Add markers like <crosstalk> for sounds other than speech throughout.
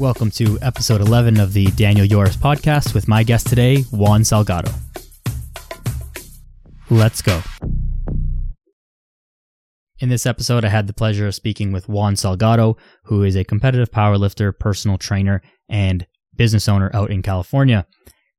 Welcome to episode 11 of the Daniel Yoris podcast with my guest today, Juan Salgado. Let's go. In this episode, I had the pleasure of speaking with Juan Salgado, who is a competitive powerlifter, personal trainer, and business owner out in California.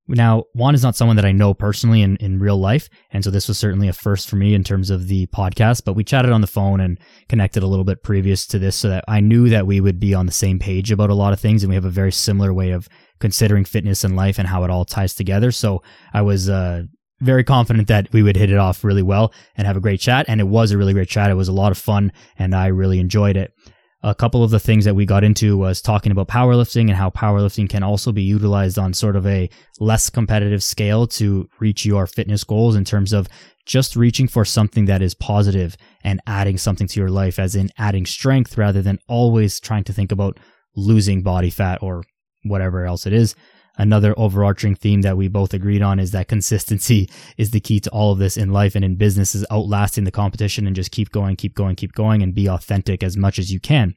Now, Juan is not someone that I know personally in, in real life. And so this was certainly a first for me in terms of the podcast, but we chatted on the phone and connected a little bit previous to this so that I knew that we would be on the same page about a lot of things. And we have a very similar way of considering fitness and life and how it all ties together. So I was, uh, very confident that we would hit it off really well and have a great chat. And it was a really great chat. It was a lot of fun and I really enjoyed it a couple of the things that we got into was talking about powerlifting and how powerlifting can also be utilized on sort of a less competitive scale to reach your fitness goals in terms of just reaching for something that is positive and adding something to your life, as in adding strength rather than always trying to think about losing body fat or whatever else it is another overarching theme that we both agreed on is that consistency is the key to all of this in life and in business is outlasting the competition and just keep going, keep going, keep going and be authentic as much as you can.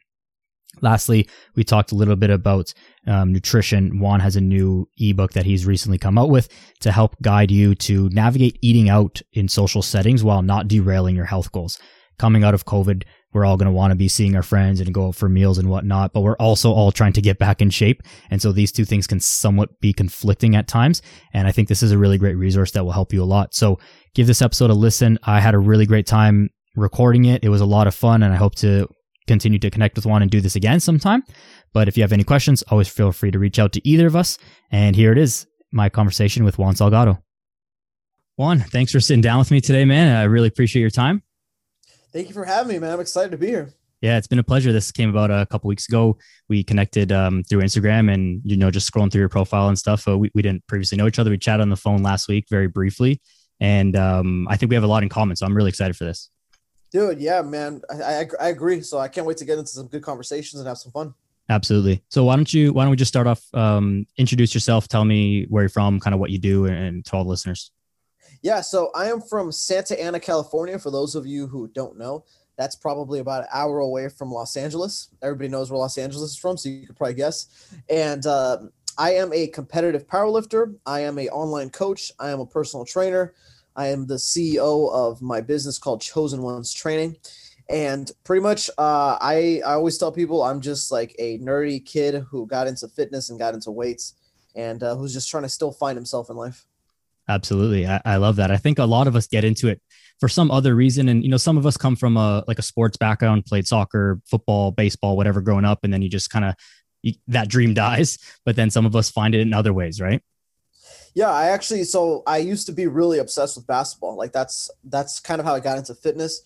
Lastly, we talked a little bit about um, nutrition. Juan has a new ebook that he's recently come out with to help guide you to navigate eating out in social settings while not derailing your health goals. Coming out of COVID, we're all going to want to be seeing our friends and go out for meals and whatnot, but we're also all trying to get back in shape. And so these two things can somewhat be conflicting at times. And I think this is a really great resource that will help you a lot. So give this episode a listen. I had a really great time recording it. It was a lot of fun and I hope to continue to connect with Juan and do this again sometime. But if you have any questions, always feel free to reach out to either of us. And here it is, my conversation with Juan Salgado. Juan, thanks for sitting down with me today, man. I really appreciate your time. Thank you for having me, man. I'm excited to be here. Yeah, it's been a pleasure. This came about a couple weeks ago. We connected um, through Instagram and, you know, just scrolling through your profile and stuff. Uh, we, we didn't previously know each other. We chatted on the phone last week very briefly. And um, I think we have a lot in common. So I'm really excited for this. Dude, yeah, man. I, I, I agree. So I can't wait to get into some good conversations and have some fun. Absolutely. So why don't you why don't we just start off? Um, introduce yourself. Tell me where you're from, kind of what you do, and, and to all the listeners. Yeah, so I am from Santa Ana, California. For those of you who don't know, that's probably about an hour away from Los Angeles. Everybody knows where Los Angeles is from, so you could probably guess. And uh, I am a competitive powerlifter. I am a online coach. I am a personal trainer. I am the CEO of my business called Chosen Ones Training. And pretty much, uh, I I always tell people I'm just like a nerdy kid who got into fitness and got into weights, and uh, who's just trying to still find himself in life. Absolutely. I, I, love that. I think a lot of us get into it for some other reason. And, you know, some of us come from a, like a sports background, played soccer, football, baseball, whatever growing up. And then you just kind of, that dream <laughs> dies, but then some of us find it in other ways, right? Yeah, I actually, so I used to be really obsessed with basketball. Like that's, that's kind of how I got into fitness.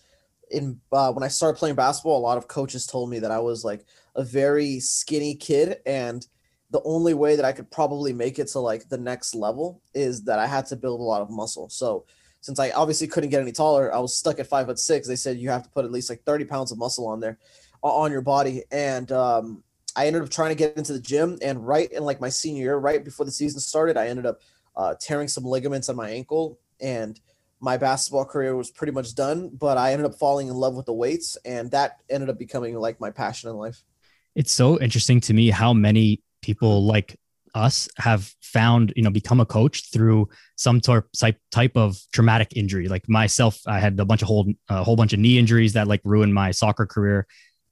In, uh, when I started playing basketball, a lot of coaches told me that I was like a very skinny kid and, the only way that I could probably make it to like the next level is that I had to build a lot of muscle. So since I obviously couldn't get any taller, I was stuck at five foot six. They said you have to put at least like 30 pounds of muscle on there on your body. And um, I ended up trying to get into the gym. And right in like my senior year, right before the season started, I ended up uh, tearing some ligaments on my ankle. And my basketball career was pretty much done. But I ended up falling in love with the weights. And that ended up becoming like my passion in life. It's so interesting to me how many people like us have found you know become a coach through some type type of traumatic injury. Like myself i had a bunch of whole a whole bunch of knee injuries that like ruined my soccer career.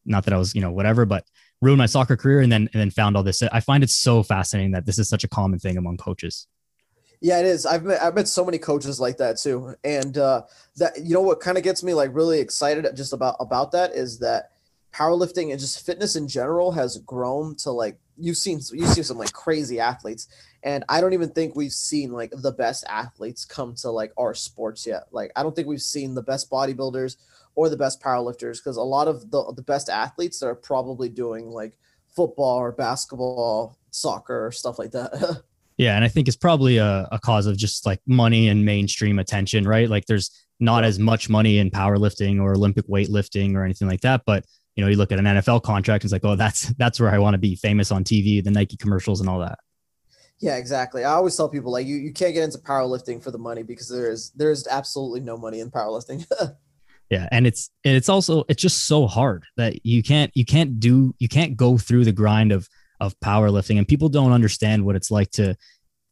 Not that i was you know whatever but ruined my soccer career and then and then found all this. I find it so fascinating that this is such a common thing among coaches. Yeah, it is. I've met I've met so many coaches like that too, and uh, that you know what kind of gets me like really excited just about about that is that powerlifting and just fitness in general has grown to like you've seen you've seen some like crazy athletes and i don't even think we've seen like the best athletes come to like our sports yet. Like i don't think we've seen the best bodybuilders or the best powerlifters because a lot of the, the best athletes are probably doing like football or basketball soccer or stuff like that. <laughs> Yeah and i think it's probably a, a cause of just like money and mainstream attention right? Like there's not as much money in powerlifting or olympic weightlifting or anything like that but you know, you look at an NFL contract, and it's like, oh, that's that's where I want to be famous on TV, the Nike commercials and all that. Yeah, exactly. I always tell people like you you can't get into powerlifting for the money because there is there is absolutely no money in powerlifting. <laughs> yeah, and it's and it's also it's just so hard that you can't you can't do you can't go through the grind of of powerlifting and people don't understand what it's like to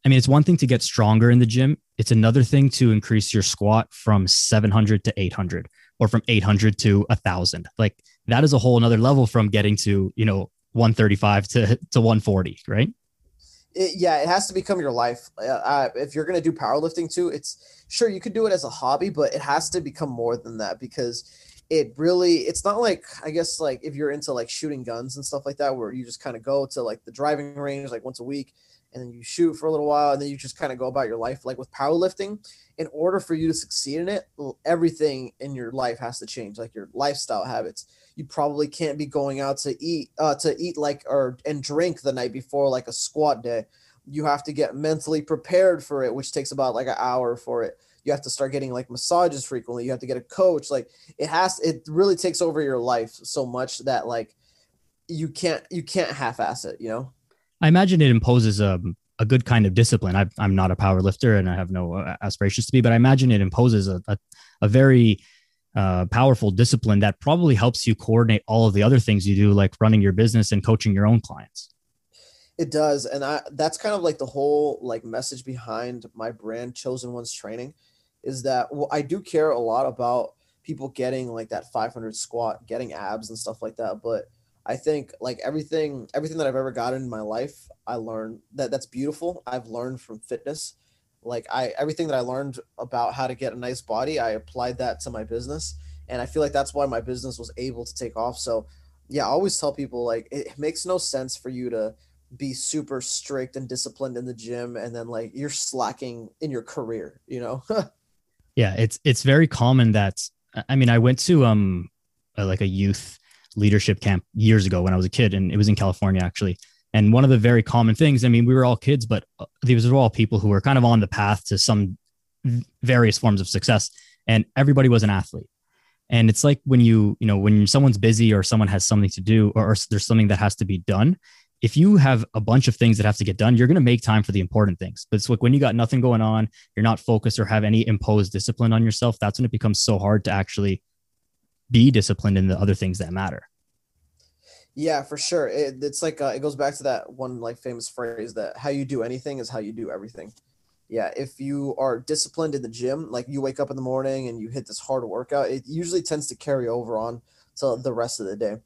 I mean, it's one thing to get stronger in the gym. It's another thing to increase your squat from 700 to 800 or from 800 to a 1000. Like that is a whole another level from getting to, you know, 135 to, to 140, right? It, yeah, it has to become your life. Uh, if you're going to do powerlifting too, it's sure you could do it as a hobby, but it has to become more than that because it really it's not like i guess like if you're into like shooting guns and stuff like that where you just kind of go to like the driving range like once a week and then you shoot for a little while and then you just kind of go about your life like with powerlifting in order for you to succeed in it everything in your life has to change like your lifestyle habits. You probably can't be going out to eat uh to eat like or and drink the night before like a squat day. You have to get mentally prepared for it which takes about like an hour for it. You have to start getting like massages frequently. You have to get a coach. Like it has it really takes over your life so much that like you can't you can't half-ass it you know i imagine it imposes a, a good kind of discipline I, i'm not a power lifter and i have no uh, aspirations to be but i imagine it imposes a, a, a very uh, powerful discipline that probably helps you coordinate all of the other things you do like running your business and coaching your own clients it does and i that's kind of like the whole like message behind my brand chosen ones training is that well, I do care a lot about people getting like that 500 squat, getting abs and stuff like that. But I think like everything, everything that I've ever gotten in my life, I learned that that's beautiful. I've learned from fitness. Like I, everything that I learned about how to get a nice body, I applied that to my business. And I feel like that's why my business was able to take off. So yeah, I always tell people like, it makes no sense for you to be super strict and disciplined in the gym and then like you're slacking in your career, you know? <laughs> Yeah, it's it's very common that I mean, I went to um like a youth leadership camp years ago when I was a kid, and it was in California actually. And one of the very common things, I mean, we were all kids, but uh, these were all people who were kind of on the path to some various forms of success, and everybody was an athlete. And it's like when you, you know, when someone's busy or someone has something to do or, or there's something that has to be done, if you have a bunch of things that have to get done, you're going to make time for the important things. But it's like when you got nothing going on, you're not focused or have any imposed discipline on yourself. That's when it becomes so hard to actually be disciplined in the other things that matter. Yeah, for sure. It, it's like uh, it goes back to that one like famous phrase that how you do anything is how you do everything. Yeah, if you are disciplined in the gym, like you wake up in the morning and you hit this hard workout, it usually tends to carry over on to the rest of the day.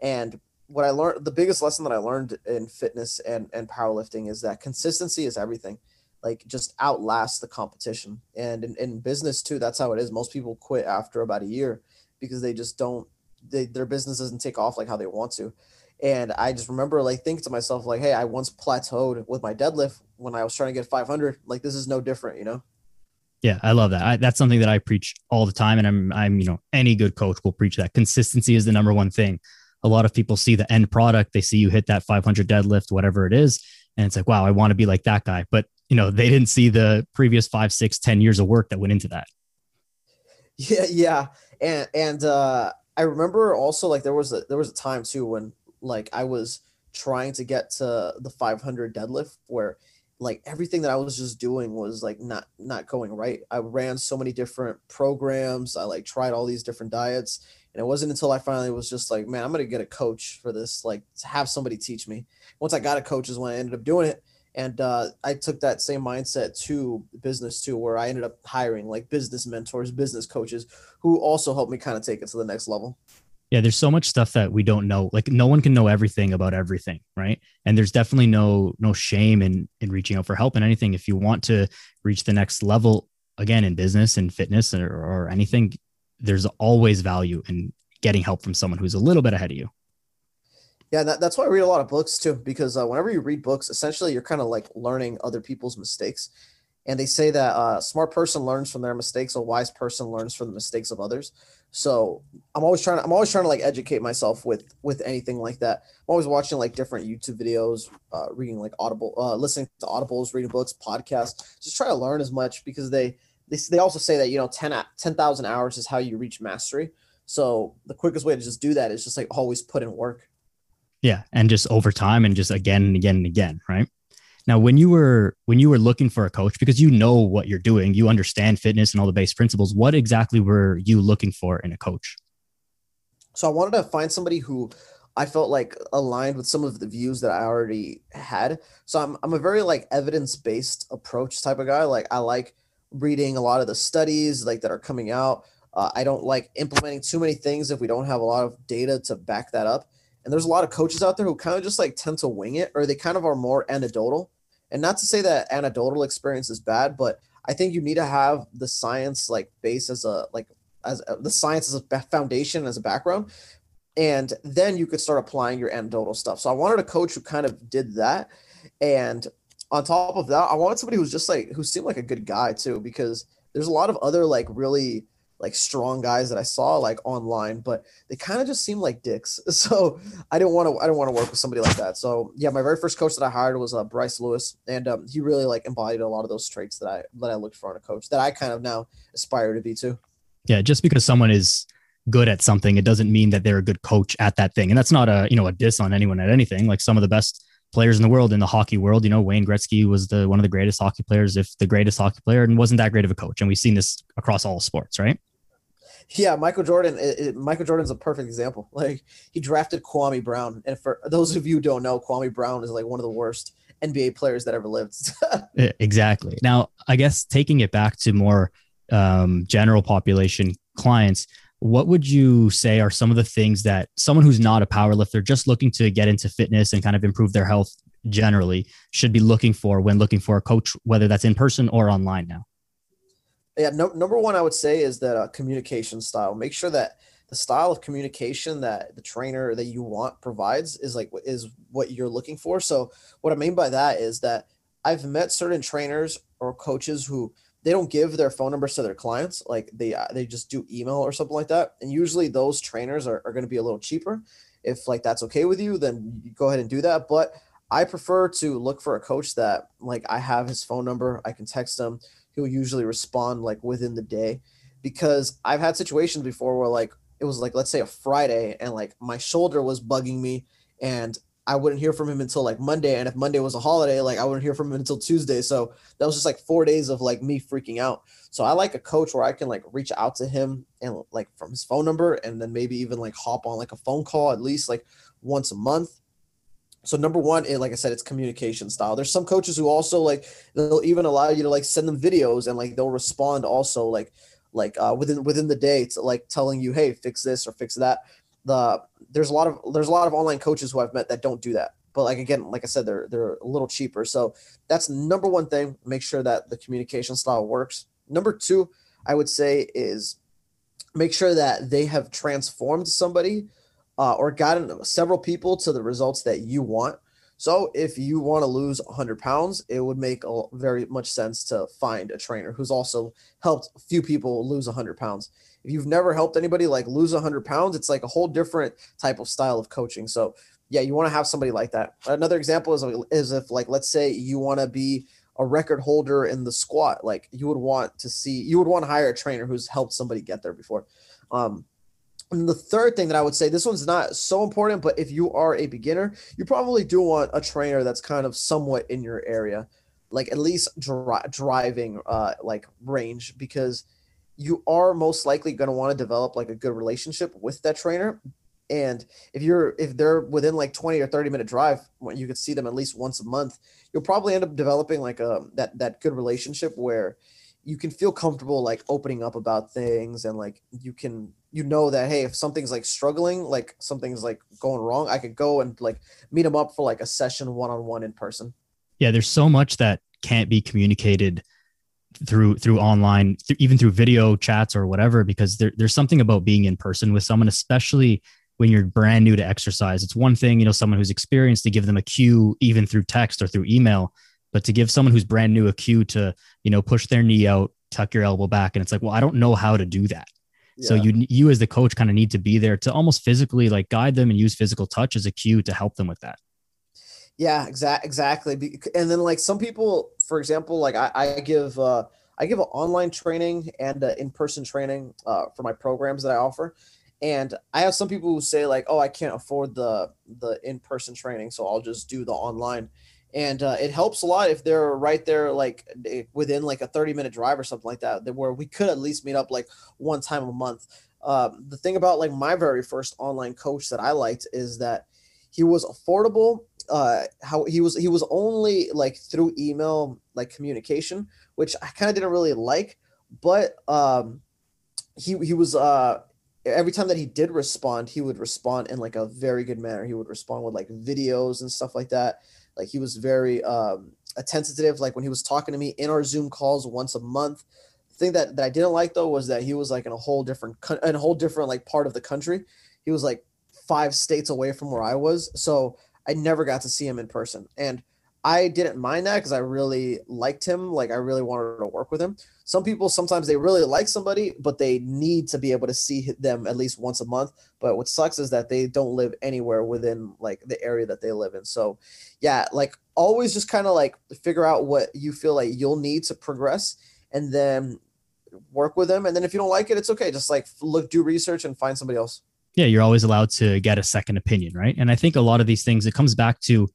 And what I learned, the biggest lesson that I learned in fitness and, and powerlifting is that consistency is everything. Like just outlast the competition. And in, in business too, that's how it is. Most people quit after about a year because they just don't, they, their business doesn't take off like how they want to. And I just remember like thinking to myself, like, hey, I once plateaued with my deadlift when I was trying to get 500. Like this is no different, you know? Yeah, I love that. I, that's something that I preach all the time, and I'm, I'm, you know, any good coach will preach that. Consistency is the number one thing a lot of people see the end product they see you hit that 500 deadlift whatever it is and it's like wow i want to be like that guy but you know they didn't see the previous five six ten years of work that went into that <laughs> yeah yeah and and uh i remember also like there was a there was a time too when like i was trying to get to the 500 deadlift where like everything that i was just doing was like not not going right i ran so many different programs i like tried all these different diets and it wasn't until I finally was just like, man, I'm gonna get a coach for this, like have somebody teach me. Once I got a coach is when I ended up doing it. And uh, I took that same mindset to business too, where I ended up hiring like business mentors, business coaches who also helped me kind of take it to the next level. Yeah, there's so much stuff that we don't know. Like no one can know everything about everything, right? And there's definitely no no shame in in reaching out for help and anything. If you want to reach the next level again in business and fitness or, or anything, there's always value in getting help from someone who's a little bit ahead of you. Yeah, that, that's why I read a lot of books too, because uh, whenever you read books, essentially you're kind of like learning other people's mistakes. And they say that uh, a smart person learns from their mistakes, a wise person learns from the mistakes of others. So I'm always trying I'm always trying to like educate myself with with anything like that. I'm always watching like different YouTube videos, uh, reading like Audible, uh, listening to Audibles, reading books, podcasts. Just try to learn as much because they they, they also say that you know 10 10,000 hours is how you reach mastery. So the quickest way to just do that is just like always put in work. Yeah, and just over time and just again and again and again, right? Now, when you were when you were looking for a coach because you know what you're doing, you understand fitness and all the base principles, what exactly were you looking for in a coach? So I wanted to find somebody who I felt like aligned with some of the views that I already had. So I'm I'm a very like evidence-based approach type of guy. Like I like reading a lot of the studies like that are coming out. Uh, I don't like implementing too many things if we don't have a lot of data to back that up. And there's a lot of coaches out there who kind of just like tend to wing it or they kind of are more anecdotal. And not to say that anecdotal experience is bad, but I think you need to have the science like base as a like as a, the science as a foundation as a background and then you could start applying your anecdotal stuff. So I wanted a coach who kind of did that, and on top of that, I wanted somebody who's just like who seemed like a good guy too, because there's a lot of other like really like strong guys that I saw like online, but they kind of just seemed like dicks. <laughs> So I didn't want to I didn't want to work with somebody like that. So yeah, my very first coach that I hired was uh, Bryce Lewis, and um, he really like embodied a lot of those traits that I that I looked for in a coach that I kind of now aspire to be too. Yeah, just because someone is good at something, it doesn't mean that they're a good coach at that thing. And that's not a, you know, a diss on anyone at anything. Like some of the best players in the world in the hockey world, you know, Wayne Gretzky was the one of the greatest hockey players, if the greatest hockey player, and wasn't that great of a coach. And we've seen this across all sports, right? Yeah, Michael Jordan. It, it, Michael Jordan's a perfect example. Like he drafted Kwame Brown, and for those of you who don't know, Kwame Brown is like one of the worst NBA players that ever lived. <laughs> exactly. Now, I guess taking it back to more um, general population clients, what would you say are some of the things that someone who's not a power lifter just looking to get into fitness and kind of improve their health generally should be looking for when looking for a coach whether that's in person or online now yeah no, number one i would say is that uh, communication style. Make sure that the style of communication that the trainer that you want provides is like is what you're looking for. So what i mean by that is that i've met certain trainers or coaches who they don't give their phone numbers to their clients. Like they uh, they just do email or something like that. And usually those trainers are, are going to be a little cheaper. If like that's okay with you then you go ahead and do that. But i prefer to look for a coach that like i have his phone number. I can text him he'll usually respond like within the day because i've had situations before where like it was like let's say a friday and like my shoulder was bugging me and I wouldn't hear from him until like Monday. And if Monday was a holiday, like I wouldn't hear from him until Tuesday. So that was just like four days of like me freaking out. So I like a coach where I can like reach out to him and like from his phone number and then maybe even like hop on like a phone call at least like once a month. So number one, it, like I said, it's communication style. There's some coaches who also like they'll even allow you to like send them videos and like they'll respond also like like uh, within within the day to like telling you, hey, fix this or fix that the there's a lot of there's a lot of online coaches who I've met that don't do that. But like again, like I said, they're they're a little cheaper. So that's number one thing. Make sure that the communication style works. Number two, I would say is make sure that they have transformed somebody uh, or gotten several people to the results that you want. So if you want to lose 100 pounds, it would make a, very much sense to find a trainer who's also helped a few people lose 100 pounds. If you've never helped anybody like lose 100 pounds it's like a whole different type of style of coaching. So yeah you want to have somebody like that. Another example is, is if like let's say you want to be a record holder in the squat like you would want to see you would want to hire a trainer who's helped somebody get there before. Um and the third thing that I would say, this one's not so important, but if you are a beginner, you probably do want a trainer that's kind of somewhat in your area, like at least dri- driving uh, like range, because you are most likely going to want to develop like a good relationship with that trainer. And if you're if they're within like 20 or 30 minute drive when you could see them at least once a month you'll probably end up developing like a that that good relationship where you can feel comfortable like opening up about things and like you can you know that hey if something's like struggling like something's like going wrong i could go and like meet them up for like a session one-on-one in person. Yeah there's so much that can't be communicated through through online even through video chats or whatever because there, there's something about being in person with someone especially when you're brand new to exercise. It's one thing you know someone who's experienced to give them a cue even through text or through email but to give someone who's brand new a cue to you know push their knee out tuck your elbow back and it's like well i don't know how to do that yeah. so you you as the coach kind of need to be there to almost physically like guide them and use physical touch as a cue to help them with that yeah, exact exactly. And then like some people, for example, like I, I give uh, I give an online training and in person training uh, for my programs that I offer. And I have some people who say like, oh, I can't afford the the in person training, so I'll just do the online. And uh, it helps a lot if they're right there, like within like a thirty minute drive or something like that, where we could at least meet up like one time a month. um, the thing about like my very first online coach that I liked is that he was affordable. Uh, how he was he was only like through email like communication, which I kind of didn't really like, but um, he he was uh every time that he did respond, he would respond in like a very good manner. He would respond with like videos and stuff like that. Like he was very um attentive. Like when he was talking to me in our Zoom calls once a month. The thing that, that I didn't like though was that he was like in a whole different in a whole different like part of the country. He was like five states away from where I was, so I never got to see him in person. And I didn't mind that because I really liked him. Like I really wanted to work with him. Some people sometimes they really like somebody, but they need to be able to see them at least once a month. But what sucks is that they don't live anywhere within like the area that they live in. So yeah, like always just kind of like figure out what you feel like you'll need to progress and then work with them. And then if you don't like it, it's okay. Just like look, do research and find somebody else. Yeah, you're always allowed to get a second opinion, right? And I think a lot of these things, it comes back to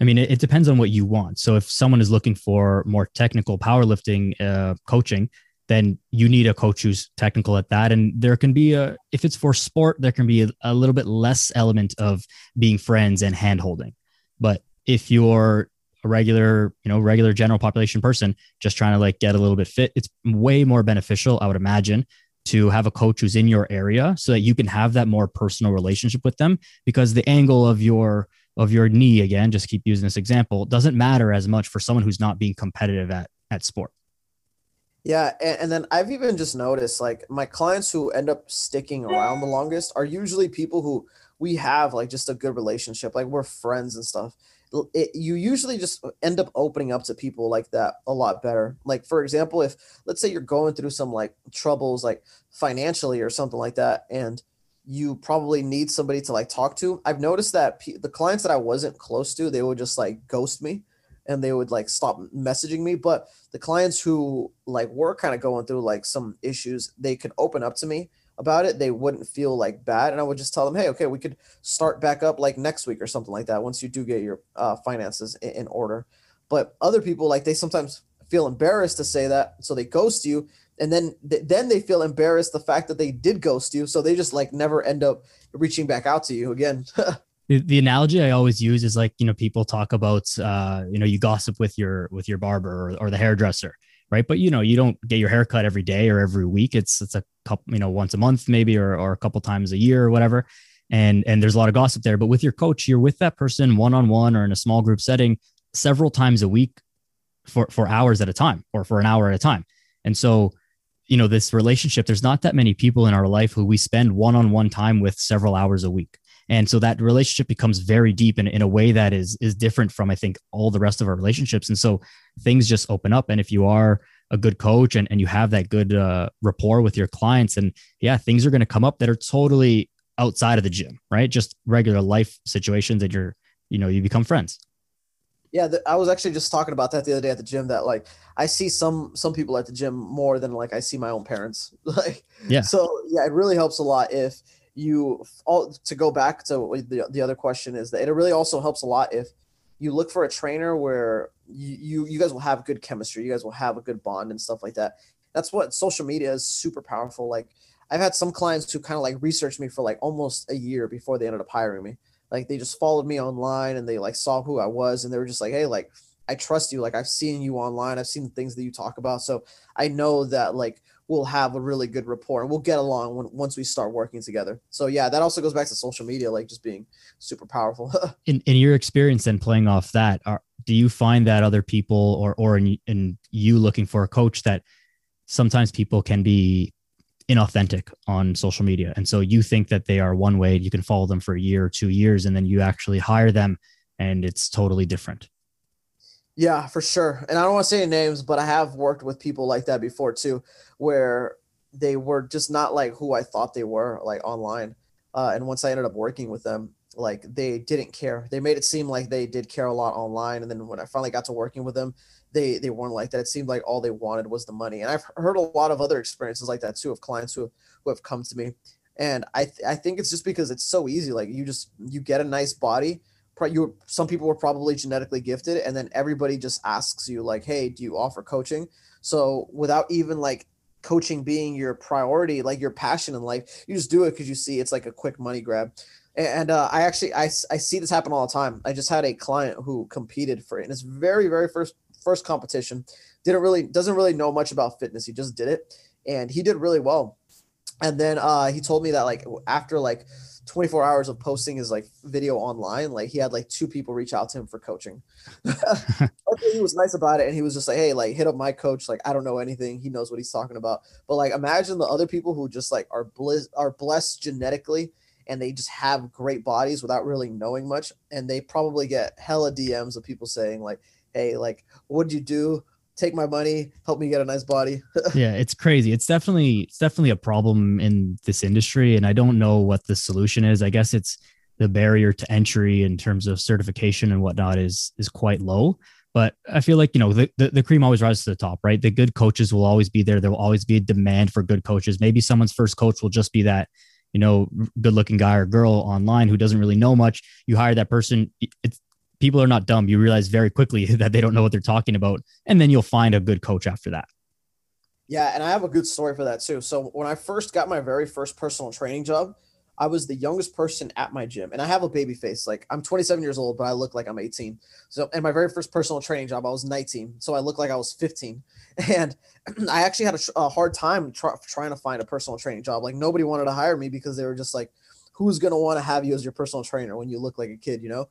I mean, it, it, depends on what you want. So if someone is looking for more technical powerlifting uh, coaching, then you need a coach who's technical at that. And there can be a, if it's for sport, there can be a, a little bit less element of being friends and hand holding. But if you're a regular, you know, regular general population person just trying to like get a little bit fit, it's way more beneficial, I would imagine, to have a coach who's in your area so that you can have that more personal relationship with them because the angle of your of your knee again just keep using this example doesn't matter as much for someone who's not being competitive at at sport yeah and, and then i've even just noticed like my clients who end up sticking around the longest are usually people who we have like just a good relationship like we're friends and stuff it, you usually just end up opening up to people like that a lot better. Like for example, if let's say you're going through some like troubles like financially or something like that, and you probably need somebody to like talk to. I've noticed that p- the clients that I wasn't close to, they would just like ghost me and they would like stop messaging me. But the clients who like were kind of going through like some issues, they could open up to me about it. They wouldn't feel like bad. And I would just tell them, hey, okay, we could start back up like next week or something like that once you do get your uh, finances in, in order. But other people, like they sometimes feel embarrassed to say that. So they ghost you. And then then they feel embarrassed the fact that they did ghost you so they just like never end up reaching back out to you again. <laughs> The, the analogy i always use is like you know people talk about uh you know you gossip with your with your barber or, or the hairdresser right? But you know you don't get your hair cut every day or every week. It's it's a couple you know once a month maybe or, or a couple times a year or whatever. And and there's a lot of gossip there. But with your coach you're with that person one-on-one or in a small group setting several times a week for for hours at a time or for an hour at a time. And so you know this relationship there's not that many people in our life who we spend one-on-one time with several hours a week. And so that relationship becomes very deep in, in a way that is is different from i think all the rest of our relationships. And so things just open up. And if you are a good coach and, and you have that good uh, rapport with your clients and yeah things are going to come up that are totally outside of the gym right? Just regular life situations that you're you know you become friends yeah, the, I was actually just talking about that the other day at the gym. That like I see some some people at the gym more than like I see my own parents. <laughs> like yeah. So yeah, it really helps a lot if you all to go back to the the other question is that it really also helps a lot if you look for a trainer where you, you you guys will have good chemistry. You guys will have a good bond and stuff like that. That's what social media is super powerful. Like I've had some clients who kind of like researched me for like almost a year before they ended up hiring me like they just followed me online and they like saw who I was and they were just like, hey, like I trust you. Like I've seen you online. I've seen the things that you talk about. So I know that like we'll have a really good rapport and we'll get along when, once we start working together. So yeah, that also goes back to social media, like just being super powerful. <laughs> in, in your experience and playing off that, are, do you find that other people or, or in, in you looking for a coach that sometimes people can be inauthentic on social media. And so you think that they are one way, you can follow them for a year or two years, and then you actually hire them and it's totally different. Yeah, for sure. And I don't want to say names, but I have worked with people like that before too, where they were just not like who I thought they were, like online. Uh, and once I ended up working with them, like they didn't care. They made it seem like they did care a lot online. And then when I finally got to working with them, they they weren't like that. It seemed like all they wanted was the money. And I've heard a lot of other experiences like that too of clients who who have come to me. And I th- I think it's just because it's so easy. Like you just you get a nice body. You some people were probably genetically gifted, and then everybody just asks you like, "Hey, do you offer coaching?" So without even like coaching being your priority, like your passion in life, you just do it because you see it's like a quick money grab. And uh, I actually I, I see this happen all the time. I just had a client who competed for it in his very very first first competition. Didn't really doesn't really know much about fitness. He just did it, and he did really well. And then uh, he told me that like after like 24 hours of posting his like video online, like he had like two people reach out to him for coaching. <laughs> okay, he was nice about it, and he was just like, "Hey, like hit up my coach. Like I don't know anything. He knows what he's talking about." But like imagine the other people who just like are bliss are blessed genetically and they just have great bodies without really knowing much, and they probably get hella DMs of people saying like, "Hey, like what'd you do?" take my money, help me get a nice body. <laughs> yeah, it's crazy. It's definitely it's definitely a problem in this industry and I don't know what the solution is. I guess it's the barrier to entry in terms of certification and whatnot is is quite low. But I feel like, you know, the, the, the cream always rises to the top, right? The good coaches will always be there. There will always be a demand for good coaches. Maybe someone's first coach will just be that, you know, good looking guy or girl online who doesn't really know much. You hire that person. It's people are not dumb. You realize very quickly <laughs> that they don't know what they're talking about. And then you'll find a good coach after that. Yeah. And I have a good story for that too. So when I first got my very first personal training job, I was the youngest person at my gym and I have a baby face. Like I'm 27 years old, but I look like I'm 18. So, and my very first personal training job, I was 19. So I look like I was 15. <laughs> And <clears throat> I actually had a, a hard time try, trying to find a personal training job. Like nobody wanted to hire me because they were just like, who's going to want to have you as your personal trainer when you look like a kid, you know?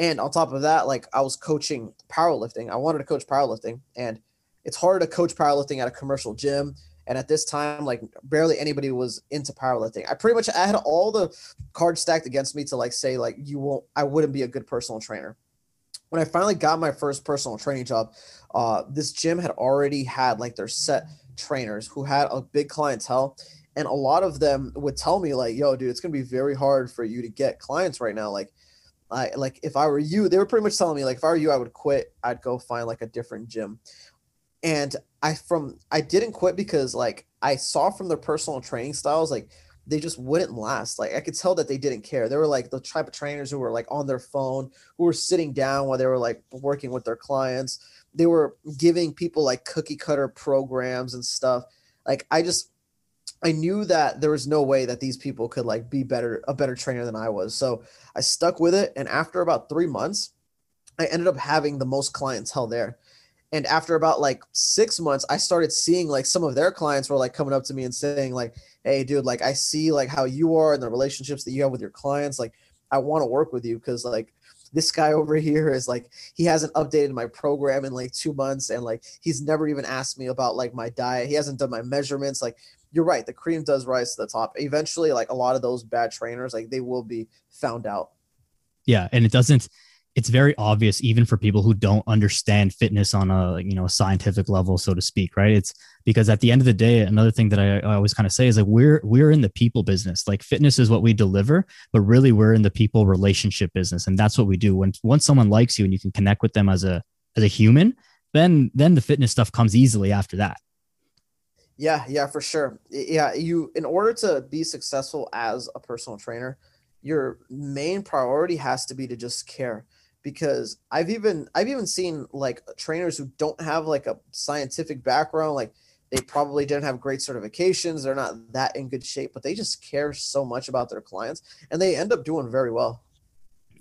And on top of that, like I was coaching powerlifting. I wanted to coach powerlifting, and it's hard to coach powerlifting at a commercial gym. And at this time, like barely anybody was into powerlifting. I pretty much I had all the cards stacked against me to like say like you won't I wouldn't be a good personal trainer. When I finally got my first personal training job, uh, this gym had already had like their set trainers who had a big clientele and a lot of them would tell me like yo dude it's going to be very hard for you to get clients right now like I like if I were you, they were pretty much telling me like if I were you, I would quit. I'd go find like a different gym. And I from I didn't quit because like I saw from their personal training styles like they just wouldn't last. Like I could tell that they didn't care. They were like the type of trainers who were like on their phone, who were sitting down while they were like working with their clients. They were giving people like cookie cutter programs and stuff. Like I just I knew that there was no way that these people could like be better a better trainer than I was. So I stuck with it and after about 3 months I ended up having the most clientele there. And after about like 6 months I started seeing like some of their clients were like coming up to me and saying like hey dude like I see like how you are and the relationships that you have with your clients like I want to work with you cuz like this guy <laughs> over here is like he hasn't updated my program in like two months and like he's never even asked me about like my diet he hasn't done my measurements like you're right. The cream does rise to the top. Eventually, like a lot of those bad trainers, like they will be found out. Yeah, and it doesn't. It's very obvious, even for people who don't understand fitness on a you know scientific level, so to speak. Right? It's because at the end of the day, another thing that I, I always kind of say is like we're we're in the people business. Like fitness is what we deliver, but really we're in the people relationship business, and that's what we do. When once someone likes you and you can connect with them as a as a human, then then the fitness stuff comes easily after that. Yeah, yeah, for sure. Yeah, you in order to be successful as a personal trainer, your main priority has to be to just care because I've even I've even seen like trainers who don't have like a scientific background like they probably didn't have great certifications, they're not that in good shape, but they just care so much about their clients and they end up doing very well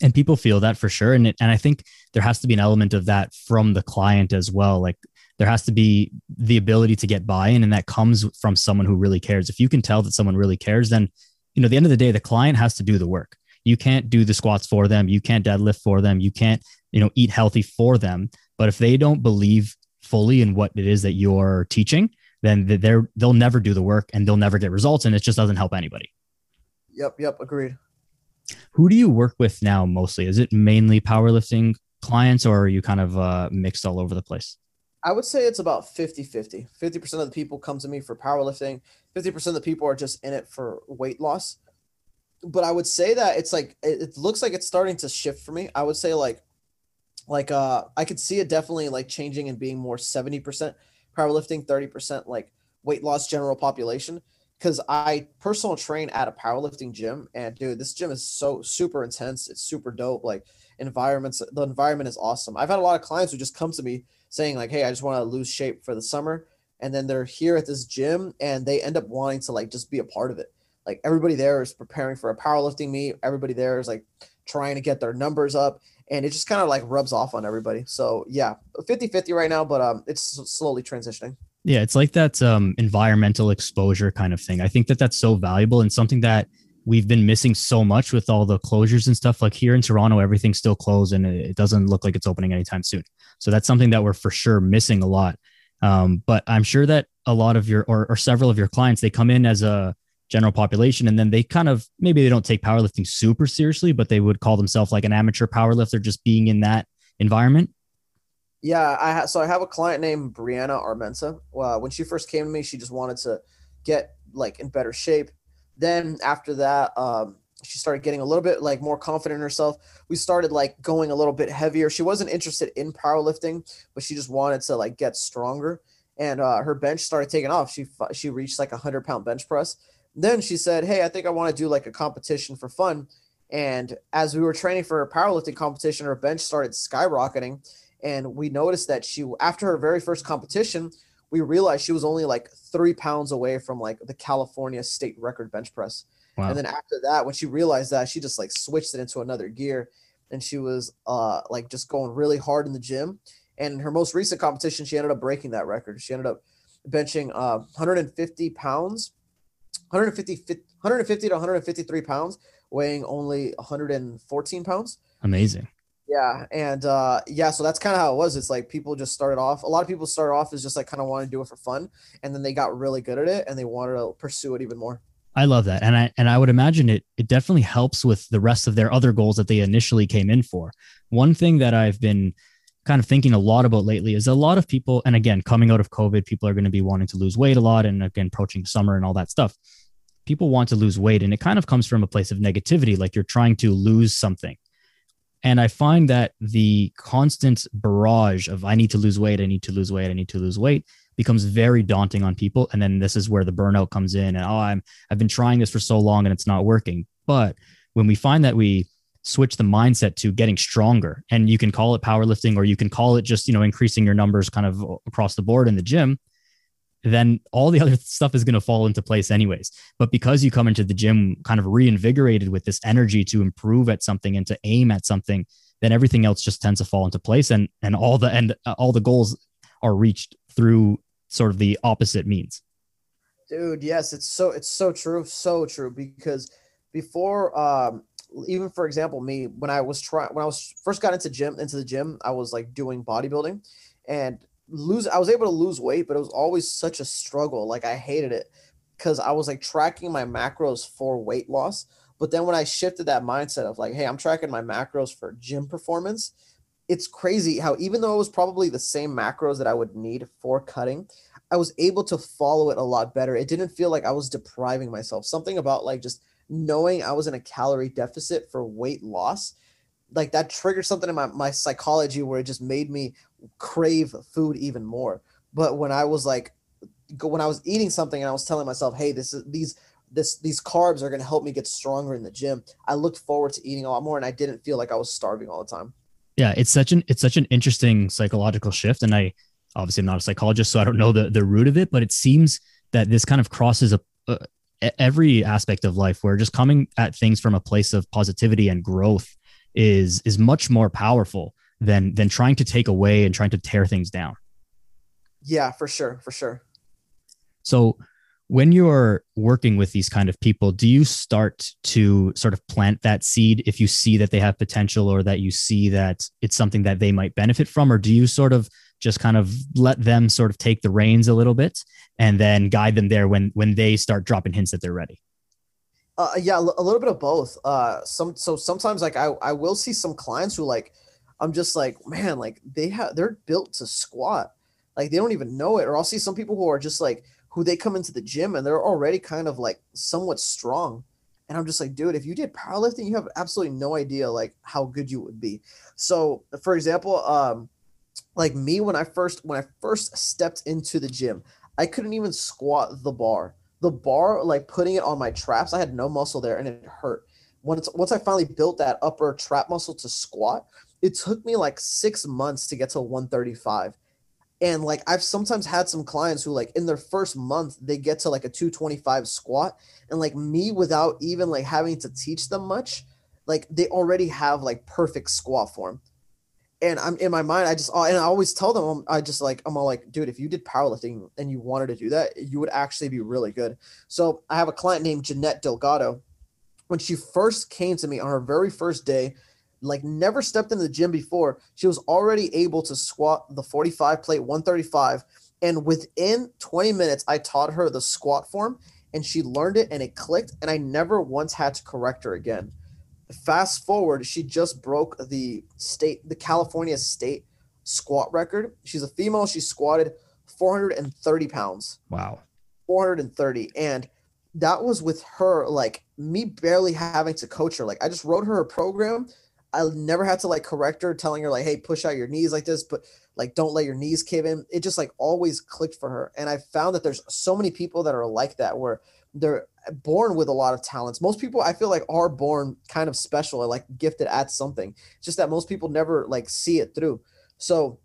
and people feel that for sure and it, and I think there has to be an element of that from the client as well like there has to be the ability to get buy-in and that comes from someone who really cares. If you can tell that someone really cares then you know at the end of the day the client has to do the work. You can't do the squats for them. You can't deadlift for them. You can't you know eat healthy for them. But if they don't believe fully in what it is that you're teaching then they're they'll never do the work and they'll never get results and it just doesn't help anybody. Yep yep agreed. Who do you work with now mostly? Is it mainly powerlifting clients or are you kind of uh, mixed all over the place I would say it's about 50 50. 50% of the people come to me for powerlifting, 50% of the people are just in it for weight loss. But I would say that it's like, it, it looks like it's starting to shift for me. I would say, like, like, uh, I could see it definitely like changing and being more 70% powerlifting, 30% like weight loss general population. Cause I personal train at a powerlifting gym and dude, this gym is so super intense. It's super dope. Like, environments, the environment is awesome. I've had a lot of clients who just come to me saying like, "Hey, I just want to lose shape for the summer." and then they're here at this gym and they end up wanting to like just be a part of it. Like everybody there is preparing for a powerlifting meet. Everybody there is like trying to get their numbers up and it just kind of like rubs off on everybody. So yeah, 50-50 right now, but um it's slowly transitioning. Yeah, it's like that um environmental exposure kind of thing. I think that that's so valuable and something that we've been missing so much with all the closures and stuff. Like here in Toronto, everything's still closed and it doesn't look like it's opening anytime soon. So that's something that we're for sure missing a lot. Um, but I'm sure that a lot of your or, or several of your clients they come in as a general population and then they kind of maybe they don't take powerlifting super seriously, but they would call themselves like an amateur powerlifter just being in that environment. Yeah, I ha- so I have a client named Brianna Armenta. Uh, when she first came to me, she just wanted to get like in better shape then after that, um, she started getting a little bit like more confident in herself. We started like going a little bit heavier. She wasn't interested in powerlifting, but she just wanted to like get stronger. And uh, her bench started taking off. She she reached like a hundred pound bench press. Then she said, "Hey, I think I want to do like a competition for fun." And as we were training for a powerlifting competition, her bench started skyrocketing. And we noticed that she, after her very first competition, we realized she was only like three pounds away from like the California state record bench press. Wow. And then after that, when she realized that, she just like switched it into another gear and she was uh like just going really hard in the gym. And her most recent competition, she ended up breaking that record. She ended up benching uh 150 pounds, 150 150 to 153 pounds, weighing only 114 pounds. Amazing. Yeah, and uh, yeah, so that's kind of how it was. It's like people just started off. A lot of people started off as just like kind of want to do it for fun, and then they got really good at it, and they wanted to pursue it even more. I love that, and I and I would imagine it it definitely helps with the rest of their other goals that they initially came in for. One thing that I've been kind of thinking a lot about lately is a lot of people, and again, coming out of COVID, people are going to be wanting to lose weight a lot, and again, approaching summer and all that stuff. People want to lose weight, and it kind of comes from a place of negativity, like you're trying to lose something and I find that the constant barrage of I need to lose weight, I need to lose weight, I need to lose weight becomes very daunting on people. And then this is where the burnout comes in. And oh, I'm I've been trying this for so long and it's not working. But when we find that we switch the mindset to getting stronger, and you can call it powerlifting or you can call it just, you know, increasing your numbers kind of across the board in the gym, then all the other stuff is going to fall into place anyways. But because you come into the gym kind of reinvigorated with this energy to improve at something and to aim at something, then everything else just tends to fall into place and and all the and all the goals are reached through sort of the opposite means. Dude, yes, it's so it's so true, so true because before um even for example me when I was trying when I was first got into gym into the gym, I was like doing bodybuilding and lose I was able to lose weight, but it was always such a struggle. Like I hated it because I was like tracking my macros for weight loss. But then when I shifted that mindset of like, hey, I'm tracking my macros for gym performance, it's crazy how even though it was probably the same macros that I would need for cutting, I was able to follow it a lot better. It didn't feel like I was depriving myself. Something about like just knowing I was in a calorie deficit for weight loss like that triggered something in my, my psychology where it just made me crave food even more. But when I was like, when I was eating something and I was telling myself, hey, this is these this these carbs are going to help me get stronger in the gym. I looked forward to eating a lot more, and I didn't feel like I was starving all the time. Yeah, it's such an it's such an interesting psychological shift, and I obviously I'm not a psychologist, so I don't know the the root of it, but it seems that this kind of crosses a, a every aspect of life where just coming at things from a place of positivity and growth is is much more powerful than than trying to take away and trying to tear things down. Yeah, for sure, for sure. So when you're working with these kind of people, do you start to sort of plant that seed if you see that they have potential or that you see that it's something that they might benefit from? Or do you sort of just kind of let them sort of take the reins a little bit and then guide them there when when they start dropping hints that they're ready? Uh, yeah, a little bit of both. Uh, some so sometimes like I I will see some clients who like I'm just like man like they have they're built to squat like they don't even know it or I'll see some people who are just like who they come into the gym and they're already kind of like somewhat strong and I'm just like dude if you did powerlifting you have absolutely no idea like how good you would be. So for example um like me when I first when I first stepped into the gym I couldn't even squat the bar the bar, like putting it on my traps, I had no muscle there and it hurt. Once once I finally built that upper trap muscle to squat, it took me like six months to get to 135. And like I've sometimes had some clients who like in their first month they get to like a 225 squat and like me without even like having to teach them much, like they already have like perfect squat form. And I'm in my mind, I just and I always tell them I just like I'm all like, dude, if you did powerlifting and you wanted to do that, you would actually be really good. So I have a client named Jeanette Delgado. When she first came to me on her very first day, like never stepped in the gym before, she was already able to squat the 45 plate 135. And within 20 minutes, I taught her the squat form and she learned it and it clicked. And I never once had to correct her again. Fast forward, she just broke the state, the California state squat record. She's a female. She squatted 430 pounds. Wow. 430. And that was with her, like me barely having to coach her. Like I just wrote her a program I never had to like correct her, telling her like, "Hey, push out your knees like this," but like, don't let your knees cave in. It just like always clicked for her, and I found that there's so many people that are like that, where they're born with a lot of talents. Most people, I feel like, are born kind of special like gifted at something. It's just that most people never like see it through. So,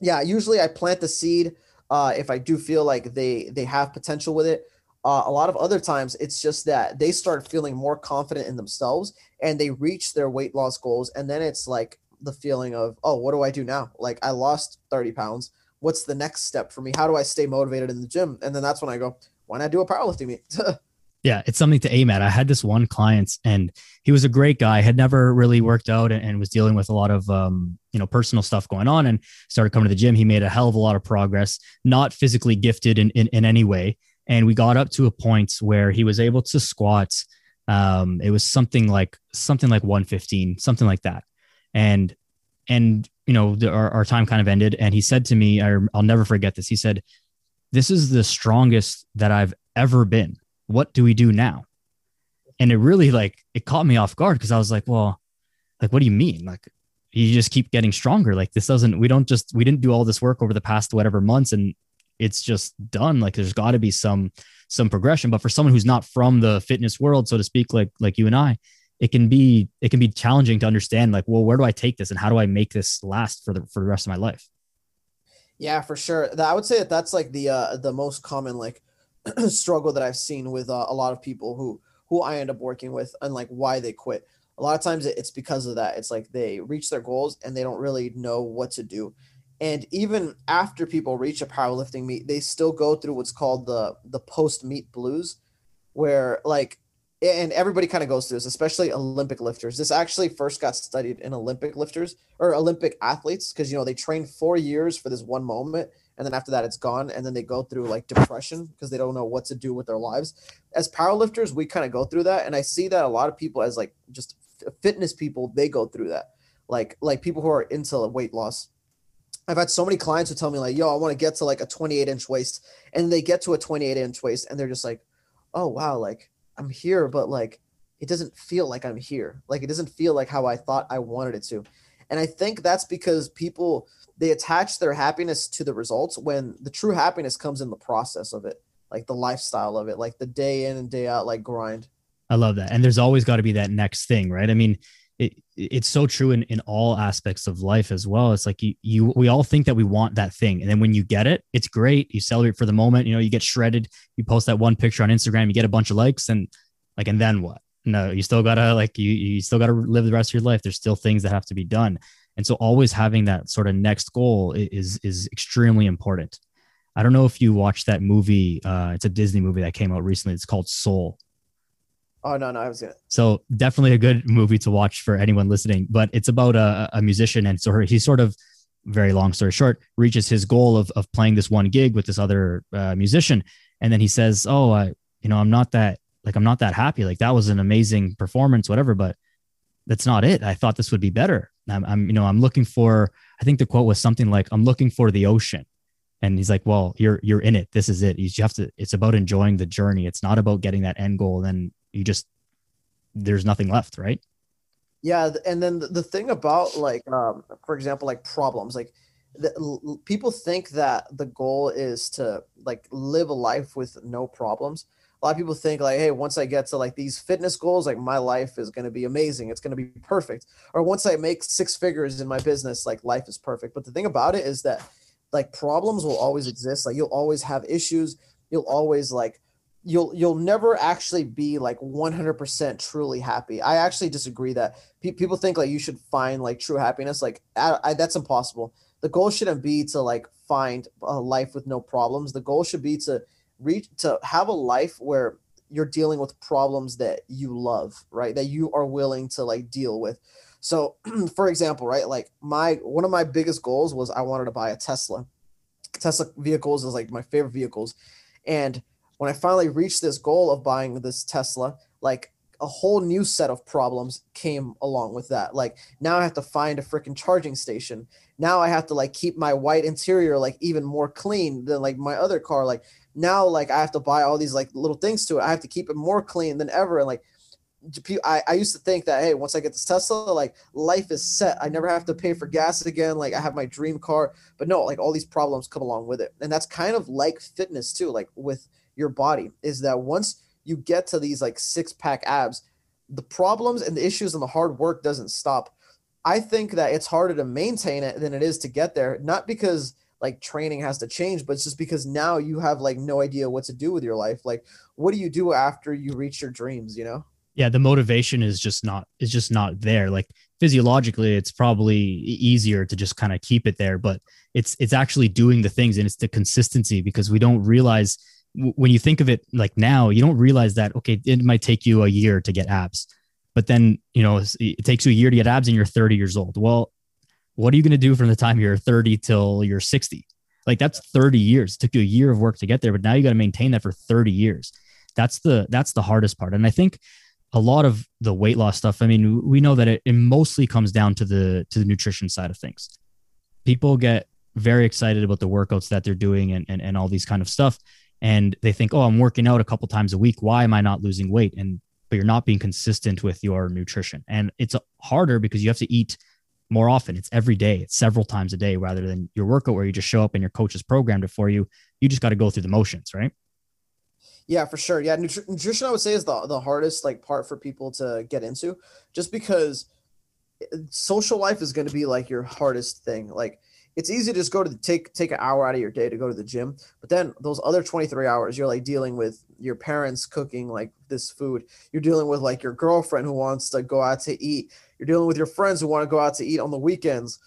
yeah, usually I plant the seed uh, if I do feel like they they have potential with it. Uh, a lot of other times, it's just that they start feeling more confident in themselves and they reach their weight loss goals. And then it's like the feeling of, oh, what do I do now? Like, I lost 30 pounds. What's the next step for me? How do I stay motivated in the gym? And then that's when I go, why not do a powerlifting meet? <laughs> yeah, it's something to aim at. I had this one client and he was a great guy, had never really worked out and, and was dealing with a lot of, um, you know, personal stuff going on and started coming to the gym. He made a hell of a lot of progress, not physically gifted in, in, in any way, and we got up to a point where he was able to squat um, it was something like something like 115 something like that. And and you know the, our, our time kind of ended. And he said to me I, i'll never forget this. He said this is the strongest that i've ever been. What do we do now? And it really like it caught me off guard because i was like well like what do you mean? Like you just keep getting stronger. Like this doesn't we don't just we didn't do all this work over the past whatever months and it's just done. Like there's got to be some some progression. But for someone who's not from the fitness world, so to speak, like like you and I, it can be it can be challenging to understand. Like, well, where do I take this, and how do I make this last for the for the rest of my life? Yeah, for sure. I would say that that's like the uh, the most common like <clears throat> struggle that I've seen with uh, a lot of people who who I end up working with, and like why they quit. A lot of times it's because of that. It's like they reach their goals and they don't really know what to do and even after people reach a powerlifting meet they still go through what's called the the post meet blues where like and everybody kind of goes through this especially olympic lifters. This actually first got studied in olympic lifters or olympic athletes because you know they train four years for this one moment and then after that it's gone and then they go through like depression because they don't know what to do with their lives. As powerlifters we kind of go through that and i see that a lot of people as like just fitness people they go through that. Like like people who are into weight loss I've had so many clients who tell me like, "Yo, I want to get to like a 28 inch waist," and they get to a 28 inch waist, and they're just like, "Oh wow, like I'm here, but like it doesn't feel like I'm here. Like it doesn't feel like how I thought I wanted it to." And I think that's because people they attach their happiness to the results when the true happiness comes in the process of it, like the lifestyle of it, like the day in and day out, like grind. I love that. And there's always got to be that next thing, right? I mean, it, it's so true in, in all aspects of life as well. It's like you, you, we all think that we want that thing. And then when you get it, it's great. You celebrate for the moment, you know, you get shredded, you post that one picture on Instagram, you get a bunch of likes and like, and then what? No, you still gotta like, you, you still gotta live the rest of your life. There's still things that have to be done. And so always having that sort of next goal is, is extremely important. I don't know if you watched that movie. Uh, it's a Disney movie that came out recently. It's called Soul Oh no, no, I was gonna. So definitely a good movie to watch for anyone listening. But it's about a, a musician, and so he sort of, very long story short, reaches his goal of of playing this one gig with this other uh, musician, and then he says, "Oh, I, you know, I'm not that like I'm not that happy. Like that was an amazing performance, whatever, but that's not it. I thought this would be better. I'm, I'm you know, I'm looking for. I think the quote was something like, "I'm looking for the ocean." and he's like well you're you're in it this is it you have to it's about enjoying the journey it's not about getting that end goal then you just there's nothing left, right? Yeah, and then the, thing about like, um, for example, like problems, like the, people think that the goal is to like live a life with no problems. A lot of people think like, hey, once I get to like these fitness goals, like my life is going to be amazing. It's going to be perfect. Or once I make six figures in my business, like life is perfect. But the thing about it is that like problems will always exist like you'll always have issues you'll always like you'll you'll never actually be like 100% truly happy. I actually disagree that Pe- people think like you should find like true happiness like I, I, that's impossible. The goal shouldn't be to like find a life with no problems. The goal should be to reach to have a life where you're dealing with problems that you love right? That you are willing to like deal with. So <clears throat> for example right like my one of my biggest goals was i wanted to buy a tesla. Tesla vehicles is like my favorite vehicles. And when I finally reached this goal of buying this Tesla, like a whole new set of problems came along with that. Like now I have to find a freaking charging station. Now I have to like keep my white interior like even more clean than like my other car. Like now like I have to buy all these like little things to it. I have to keep it more clean than ever. And like I, I used to think that hey once i get this tesla like life is set i never have to pay for gas again like i have my dream car but no like all these problems come along with it and that's kind of like fitness too like with your body is that once you get to these like six pack abs, the problems and the issues and the hard work doesn't stop. I think that it's harder to maintain it than it is to get there, not because like training has to change, but it's just because now you have like no idea what to do with your life. Like, what do you do after you reach your dreams, you know? Yeah, the motivation is just not is just not there. Like physiologically, it's probably easier to just kind of keep it there, but it's it's actually doing the things and it's the consistency because we don't realize when you think of it like now, you don't realize that, okay, it might take you a year to get abs, but then, you know, it takes you a year to get abs and you're 30 years old. Well, what are you going to do from the time you're 30 till you're 60? Like that's 30 years. It took you a year of work to get there, but now you got to maintain that for 30 years. That's the, that's the hardest part. And I think a lot of the weight loss stuff, I mean, we know that it, it mostly comes down to the, to the nutrition side of things. People get very excited about the workouts that they're doing and, and, and all these kind of stuff and they think, oh, I'm working out a couple times a week. Why am I not losing weight? And but you're not being consistent with your nutrition, and it's harder because you have to eat more often. It's every day. It's several times a day rather than your workout where you just show up and your coach has programmed it for you. You just got to go through the motions, right? Yeah, for sure. Yeah, nutri- nutrition I would say is the the hardest like part for people to get into, just because eh, social life is going to be like your hardest thing. Like it's easy to just go to the, take take an hour out of your day to go to the gym but then those other 23 hours you're like dealing with your parents cooking like this food. You're dealing with like your girlfriend who wants to go out to eat. You're dealing with your friends who want to go out to eat on the weekends.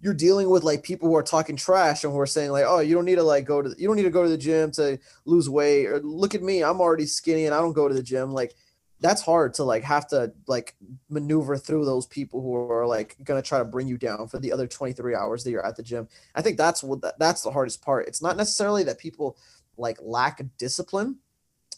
You're dealing with like people who are talking trash and who are saying like oh you don't need to like go to you don't need to go to the gym to lose weight or look at me i'm already skinny and i don't go to the gym. Like that's hard to like have to like maneuver through those people who are like going to try to bring you down for the other 23 hours that you're at the gym. I think that's what that's the hardest part. It's not necessarily that people like lack discipline.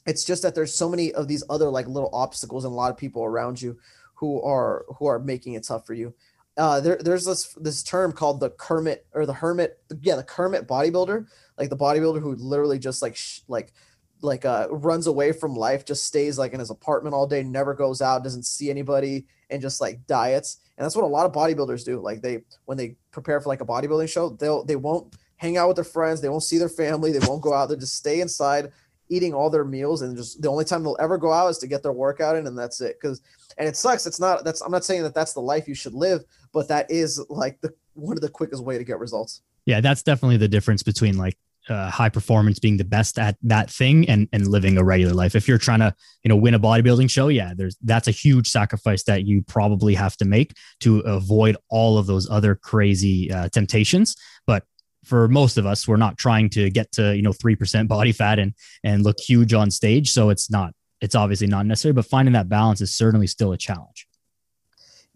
It's just that there's so many of these other like little obstacles and a lot of people around you who are who are making it tough for you. Uh there, there's this this term called the kermit or the hermit yeah the kermit bodybuilder. Like the bodybuilder who literally just like sh- like like uh runs away from life just stays like in his apartment all day never goes out doesn't see anybody and just like diets. And that's what a lot of bodybuilders do. Like they when they prepare for like a bodybuilding show they'll they won't hang out with their friends they won't see their family they won't go out they just stay inside eating all their meals and just the only time they'll ever go out is to get their workout in and that's it. Because and it sucks it's not that's i'm not saying that that's the life you should live but that is like the one of the quickest way to get results. Yeah that's definitely the difference between like uh, high performance being the best at that thing and and living a regular life. If you're trying to you know win a bodybuilding show yeah there's that's a huge sacrifice that you probably have to make to avoid all of those other crazy uh, temptations. But for most of us we're not trying to get to you know 3% body fat and and look huge on stage. So it's not it's obviously not necessary but finding that balance is certainly still a challenge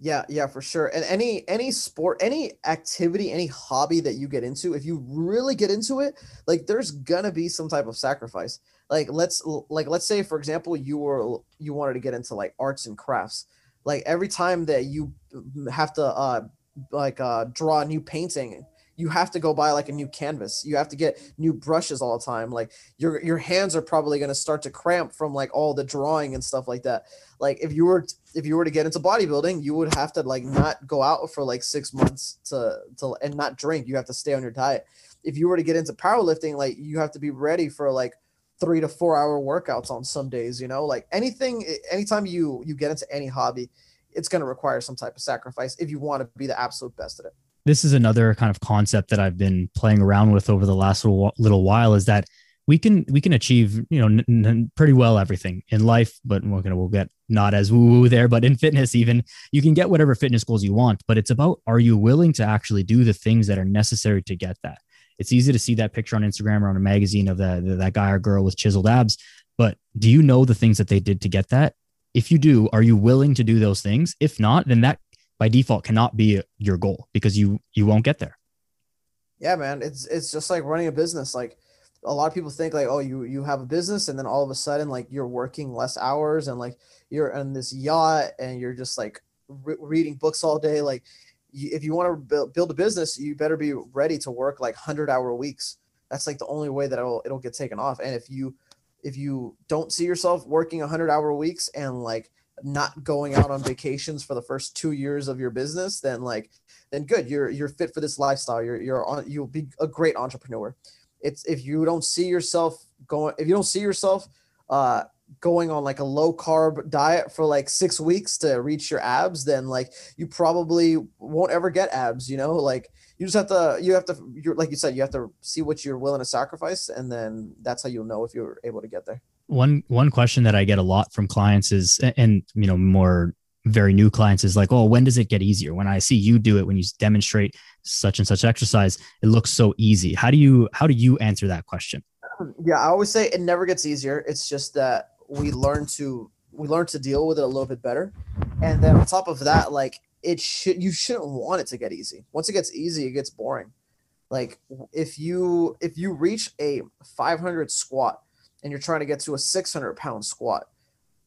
yeah, yeah, for sure. And any any sport, any activity, any hobby that you get into, if you really get into it, like there's gonna be some type of sacrifice. Like let's like let's say for example, you were you wanted to get into like arts and crafts. Like every time that you have to uh like uh draw a new painting you have to go buy like a new canvas. You have to get new brushes all the time. Like your your hands are probably going to start to cramp from like all the drawing and stuff like that. Like if you were if you were to get into bodybuilding you would have to like not go out for like six months to to and not drink. You have to stay on your diet. If you were to get into powerlifting like you have to be ready for like three to four hour workouts on some days you know? Like anything anytime you you get into any hobby it's going to require some type of sacrifice if you want to be the absolute best at it this is another kind of concept that I've been playing around with over the last little, little while is that we can we can achieve you know n- n- pretty well everything in life but we're gonna we'll get not as woo woo there but in <laughs> fitness even you can get whatever fitness goals you want but it's about are you willing to actually do the things that are necessary to get that? It's easy to see that picture on instagram or on a magazine of that that guy or girl with chiseled abs but do you know the things that they did to get that? If you do are you willing to do those things? If not then that by default cannot be your goal because you you won't get there. Yeah man it's it's just like running a business. Like a lot of people think like oh you you have a business and then all of a sudden like you're working less hours and like you're on this yacht and you're just like re- reading books all day. Like you, if you want to build, build a business you better be ready to work like 100 hour weeks. That's like the only way that it'll it'll get taken off. And if you if you don't see yourself working 100 hour weeks and like not going out on vacations for the first two years of your business then like then good you're you're fit for this lifestyle. You're you're on you'll be a great entrepreneur. It's if you don't see yourself going if you don't see yourself uh going on like a low carb diet for like six weeks to reach your abs then like you probably won't ever get abs you know? Like you just have to you have to you're like you said you have to see what you're willing to sacrifice and then that's how you'll know if you're able to get there one one question that i get a lot from clients is and you know more very new clients is like, oh, when does it get easier? When I see you do it, when you demonstrate such and such exercise, it looks so easy. How do you how do you answer that question? <clears throat> Yeah, I always say it never gets easier. It's just that we learn to we learn to deal with it a little bit better. And then on top of that, like it should you shouldn't want it to get easy. Once it gets easy, it gets boring. Like if you if you reach a 500 squat and you're trying to get to a 600 pound squat,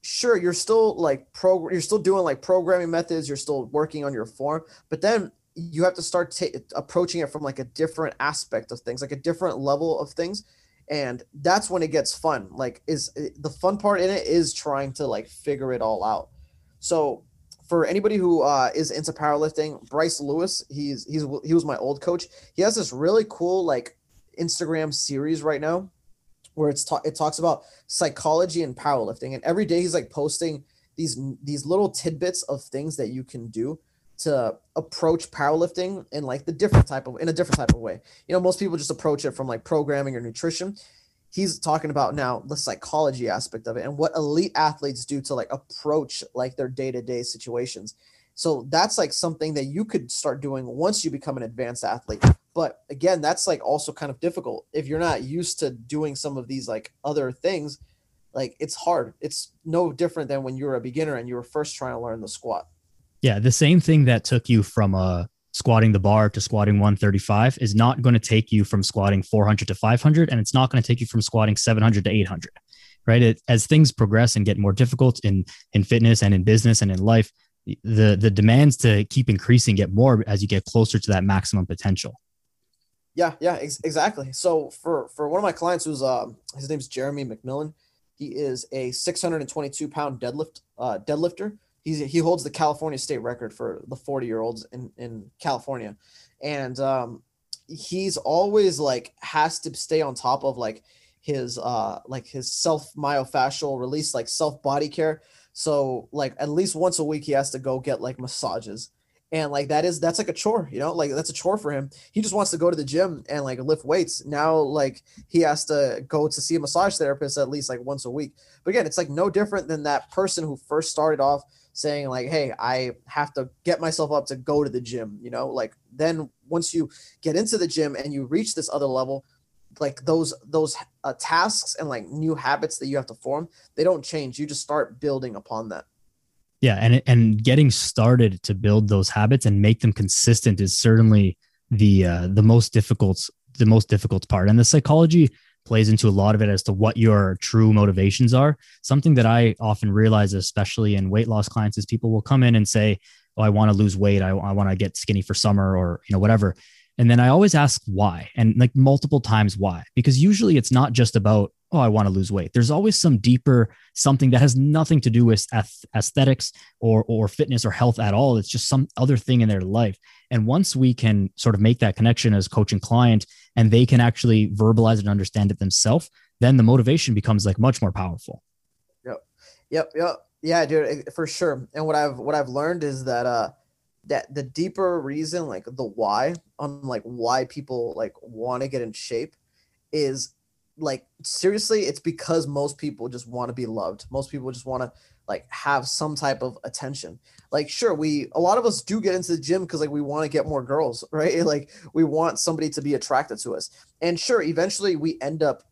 sure you're still like pro you're still doing like programming methods you're still working on your form but then you have to start ta- approaching it from like a different aspect of things like a different level of things and that's when it gets fun like is the fun part in it is trying to like figure it all out. So for anybody who uh, is into powerlifting bryce lewis he's he's he was my old coach. He has this really cool like instagram series right now where it's ta- it talks about psychology and powerlifting and every day he's like posting these these little tidbits of things that you can do to approach powerlifting in like the different type of in a different type of way. You know, most people just approach it from like programming or nutrition. He's talking about now the psychology aspect of it and what elite athletes do to like approach like their day-to-day situations. So that's like something that you could start doing once you become an advanced athlete. But again, that's like also kind of difficult if you're not used to doing some of these like other things. Like it's hard. It's no different than when you were a beginner and you were first trying to learn the squat. Yeah, the same thing that took you from uh, squatting the bar to squatting 135 is not going to take you from squatting 400 to 500, and it's not going to take you from squatting 700 to 800. Right? It, as things progress and get more difficult in in fitness and in business and in life, the the demands to keep increasing get more as you get closer to that maximum potential. Yeah, yeah, ex- exactly. So for for one of my clients who's uh his name's Jeremy McMillan, he is a 622 pound deadlift uh, deadlifter. He's he holds the California state record for the 40 year olds in in California, and um, he's always like has to stay on top of like his uh like his self myofascial release like self body care. So like at least once a week he has to go get like massages and like that is that's like a chore you know? Like that's a chore for him. He just wants to go to the gym and like lift weights. Now like he has to go to see a massage therapist at least like once a week. But again it's like no different than that person who first started off saying like hey i have to get myself up to go to the gym you know? Like then once you get into the gym and you reach this other level like those those uh, tasks and like new habits that you have to form they don't change. You just start building upon that yeah and and getting started to build those habits and make them consistent is certainly the uh, the most difficult the most difficult part. And the psychology plays into a lot of it as to what your true motivations are. Something that i often realize especially in weight loss clients is people will come in and say oh i want to lose weight. I, I want to get skinny for summer or you know whatever. And then i always ask why and like multiple times why. Because usually it's not just about oh, I want to lose weight. There's always some deeper something that has nothing to do with aesthetics or or fitness or health at all. It's just some other thing in their life. And once we can sort of make that connection as coach and client, and they can actually verbalize and understand it themselves, then the motivation becomes like much more powerful. Yep. Yep. Yep. Yeah, dude, for sure. And what I've what I've learned is that uh that the deeper reason, like the why on like why people like want to get in shape is like seriously, it's because most people just want to be loved. Most people just want to like have some type of attention. Like sure, we a lot of us do get into the gym because like we want to get more girls, <laughs> right? Like we want somebody to be attracted to us. And sure, eventually we end up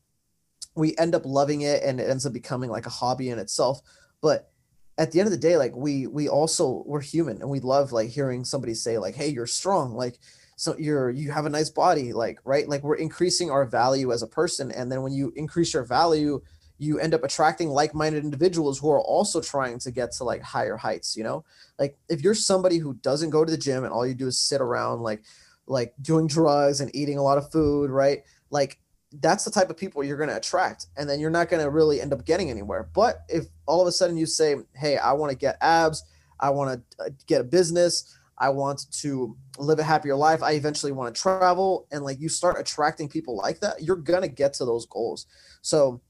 we end up loving it and it ends up becoming like a hobby in itself. But at the end of the day, like we we also we're human and we love like hearing somebody say like, "Hey, you're strong." Like so you're you have a nice body like right? Like we're increasing our value as a person. And then when you increase your value you end up attracting like-minded individuals who are also trying to get to like higher heights you know? Like if you're somebody who doesn't go to the gym and all you do is sit around like like doing drugs and eating a lot of food right? Like that's the type of people you're going to attract. And then you're not going to really end up getting anywhere. But if all of a sudden you say hey i want to get abs. I want to uh, get a business. I want to live a happier life i eventually want to travel and like you start attracting people like that you're to get to those goals so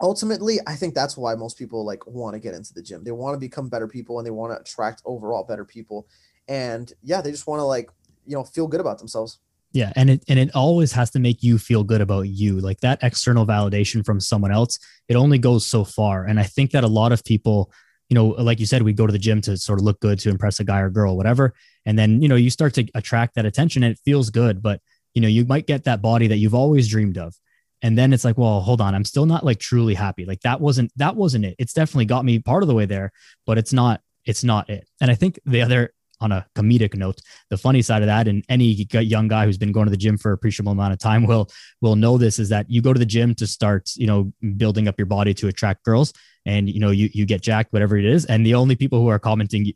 ultimately i think that's why most people like want to get into the gym they want to become better people and they want to attract overall better people and yeah they just want to like you know feel good about themselves yeah, and it and it always has to make you feel good about you. Like that external validation from someone else, it only goes so far. And I think that a lot of people, you know, like you said, we go to the gym to sort of look good to impress a guy or girl, whatever. And then, you know, you start to attract that attention and it feels good, but you know, you might get that body that you've always dreamed of. And then it's like, well, hold on, I'm still not like truly happy. Like that wasn't that wasn't it. It's definitely got me part of the way there, but it's not it's not it. And I think the other on a comedic note, the funny side of that, and any young guy who's been going to the gym for a appreciable amount of time <laughs> will will know this is that you go to the gym to start, you know, building up your body to attract girls, and you know you you get jacked, whatever it is, and the only people who are commenting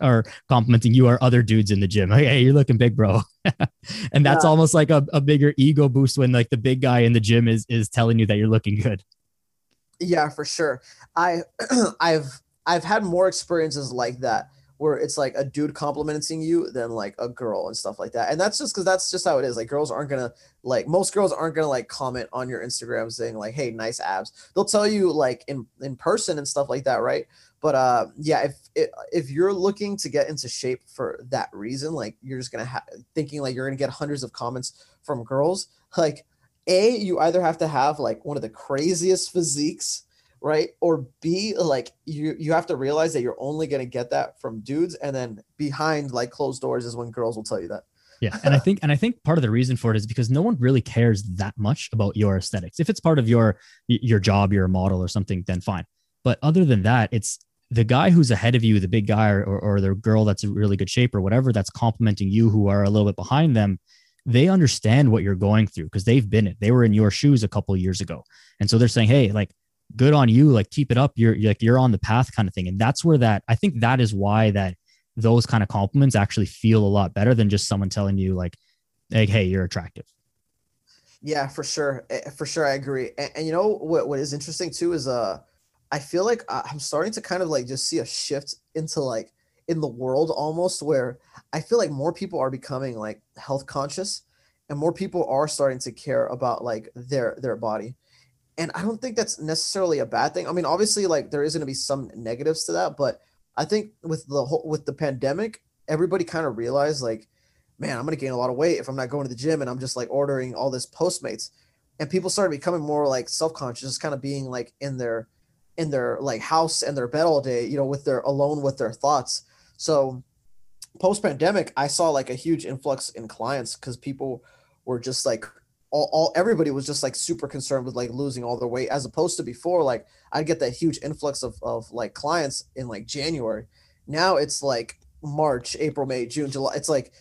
are <laughs> complimenting you are other dudes in the gym. Hey, hey you're looking big, bro, <laughs> and that's yeah. almost like a, a bigger ego boost when like the big guy in the gym is is telling you that you're looking good. Yeah, for sure. I <clears throat> I've I've had more experiences like that where it's like a dude complimenting you than like a girl and stuff like that. And that's just because that's just how it is. Like girls aren't gonna like most girls aren't gonna like comment on your Instagram saying like, "Hey, nice abs." They'll tell you like in in person and stuff like that, right? But uh, yeah, if if you're looking to get into shape for that reason, like you're just gonna have thinking like you're gonna get hundreds of comments from girls, like a you either have to have like one of the craziest physiques right? Or B, like you you have to realize that you're only gonna get that from dudes, and then behind like closed doors is when girls will tell you that. Yeah, and I think and I think part of the reason for it is because no one really cares that much about your aesthetics. If it's part of your your job, you're a model or something, then fine. But other than that, it's the guy who's ahead of you, the big guy or, or the girl that's in really good shape or whatever that's complimenting you who are a little bit behind them, they understand what you're going through because they've been it. They were in your shoes a couple years ago. And so they're saying, hey, like good on you like keep it up you're, like you're on the path kind of thing. And that's where that i think that is why that those kind of compliments actually feel a lot better than just someone telling you like like hey you're attractive. Yeah for sure. Eh, for sure i agree. And, and, you know what what is interesting too is uh i feel like i'm starting to kind of like just see a shift into like in the world almost where i feel like more people are becoming like health conscious and more people are starting to care about like their their body and I don't think that's necessarily a bad thing. I mean, obviously, like there is going to be some negatives to that, but I think with the whole with the pandemic, everybody kind of realized like, man, I'm going to gain a lot of weight if I'm not going to the gym and I'm just like ordering all this Postmates, and people started becoming more like self conscious, just kind of being like in their in their like house and their bed all day, you know, with their alone with their thoughts. So post pandemic, I saw like a huge influx in clients because people were just like all, all everybody was just like super concerned with like losing all their weight as opposed to before like i'd get that huge influx of, of like clients in like january. Now it's like march april may june july it's like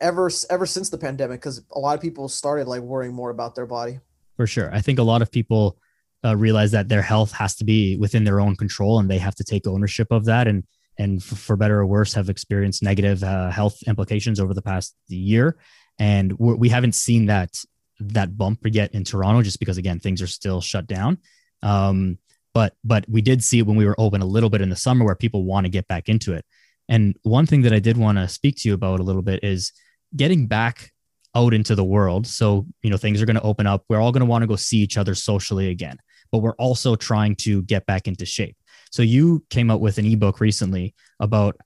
ever ever since the pandemic because a lot of people started like worrying more about their body. For sure. I think a lot of people uh, realize that their health has to be within their own control and they have to take ownership of that and and for better or worse have experienced negative uh, health implications over the past year. And we haven't seen that that bump yet in Toronto, just because again things are still shut down. Um, but but we did see when we were open a little bit in the summer where people want to get back into it. And one thing that I did want to speak to you about a little bit is getting back out into the world. So you know things are going to open up. We're all going to want to go see each other socially again, but we're also trying to get back into shape. So you came out with an ebook recently about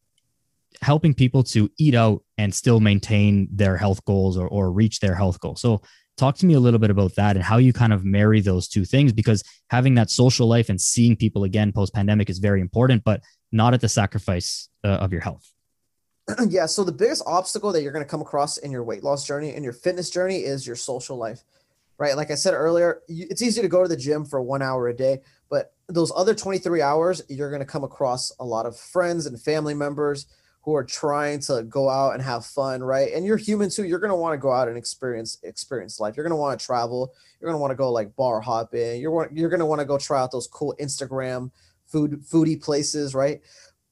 helping people to eat out and still maintain their health goals or, or reach their health goals. So talk to me a little bit about that and how you kind of marry those two things because having that social life and seeing people again post pandemic is very important, but not at the sacrifice uh, of your health. <clears throat> yeah. So the biggest obstacle that you're going to come across in your weight loss journey and your fitness journey is your social life, right? Like I said earlier, it's easy to go to the gym for one hour a day, but those other 23 hours, you're going to come across a lot of friends and family members who are trying to go out and have fun, right? And you're human too. You're gonna want to go out and experience experience life. You're gonna want to travel. You're gonna want to go like bar hopping. You're you're gonna want to go try out those cool Instagram food foodie places, right?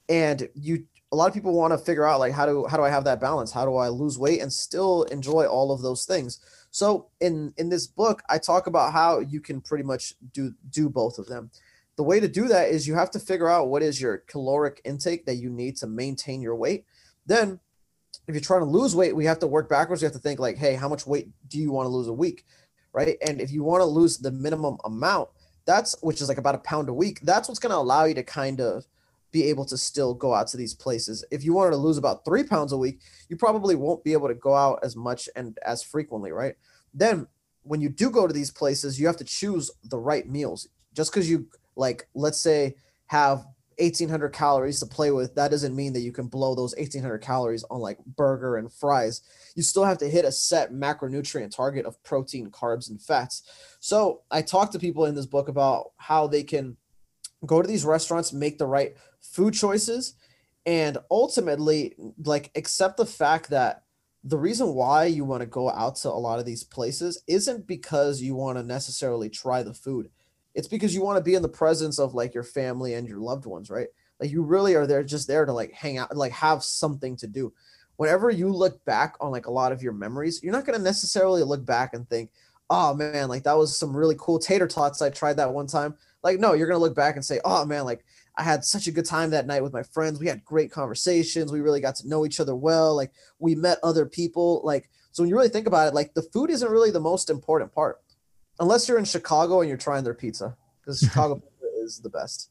And you a lot of people want to figure out like how do how do I have that balance? How do I lose weight and still enjoy all of those things? So in in this book, I talk about how you can pretty much do do both of them the way to do that is you have to figure out what is your caloric intake that you need to maintain your weight. Then, if you're trying to lose weight, we have to work backwards. We have to think like, hey, how much weight do you want to lose a week? Right. And if you want to lose the minimum amount, that's which is like about a pound a week, that's what's going to allow you to kind of be able to still go out to these places. If you wanted to lose about three pounds a week, you probably won't be able to go out as much and as frequently, right? Then when you do go to these places, you have to choose the right meals. Just because you like let's say have 1800 calories to play with that doesn't mean that you can blow those 1800 calories on like burger and fries. You still have to hit a set macronutrient target of protein carbs and fats. So i talk to people in this book about how they can go to these restaurants make the right food choices and ultimately like accept the fact that the reason why you want to go out to a lot of these places isn't because you want to necessarily try the food it's because you want to be in the presence of like your family and your loved ones, right? Like you really are there just there to like hang out, like have something to do. Whenever you look back on like a lot of your memories, you're not going to necessarily look back and think, oh man, like that was some really cool tater tots. I tried that one time. Like, no, you're going to look back and say, oh man, like I had such a good time that night with my friends. We had great conversations. We really got to know each other well. Like we met other people. Like, so when you really think about it, like the food isn't really the most important part unless you're in Chicago and you're trying their pizza because Chicago <laughs> pizza is the best.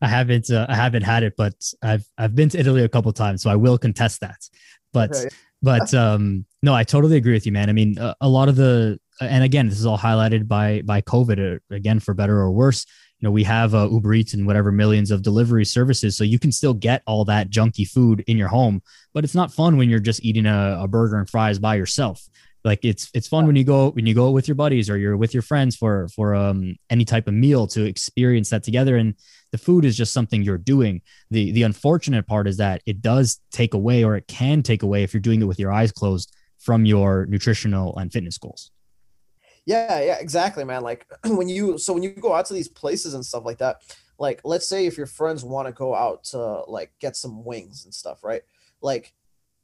I haven't uh, I haven't had it, but I've I've been to Italy a couple times, so I will contest that. But right. but um, no, I totally agree with you, man. I mean, a, a lot of the and again, this is all highlighted by by COVID. Uh, again, for better or worse, you know, we have uh, Uber Eats and whatever millions of delivery services, so you can still get all that junky food in your home. But it's not fun when you're just eating a, a burger and fries by yourself like it's it's fun when you go when you go with your buddies or you're with your friends for for um any type of meal to experience that together. And the food is just something you're doing. The the unfortunate part is that it does take away or it can take away if you're doing it with your eyes closed from your nutritional and fitness goals. Yeah yeah exactly man. Like <clears throat> when you so when you go out to these places and stuff like that like let's say if your friends want to go out to like get some wings and stuff right? Like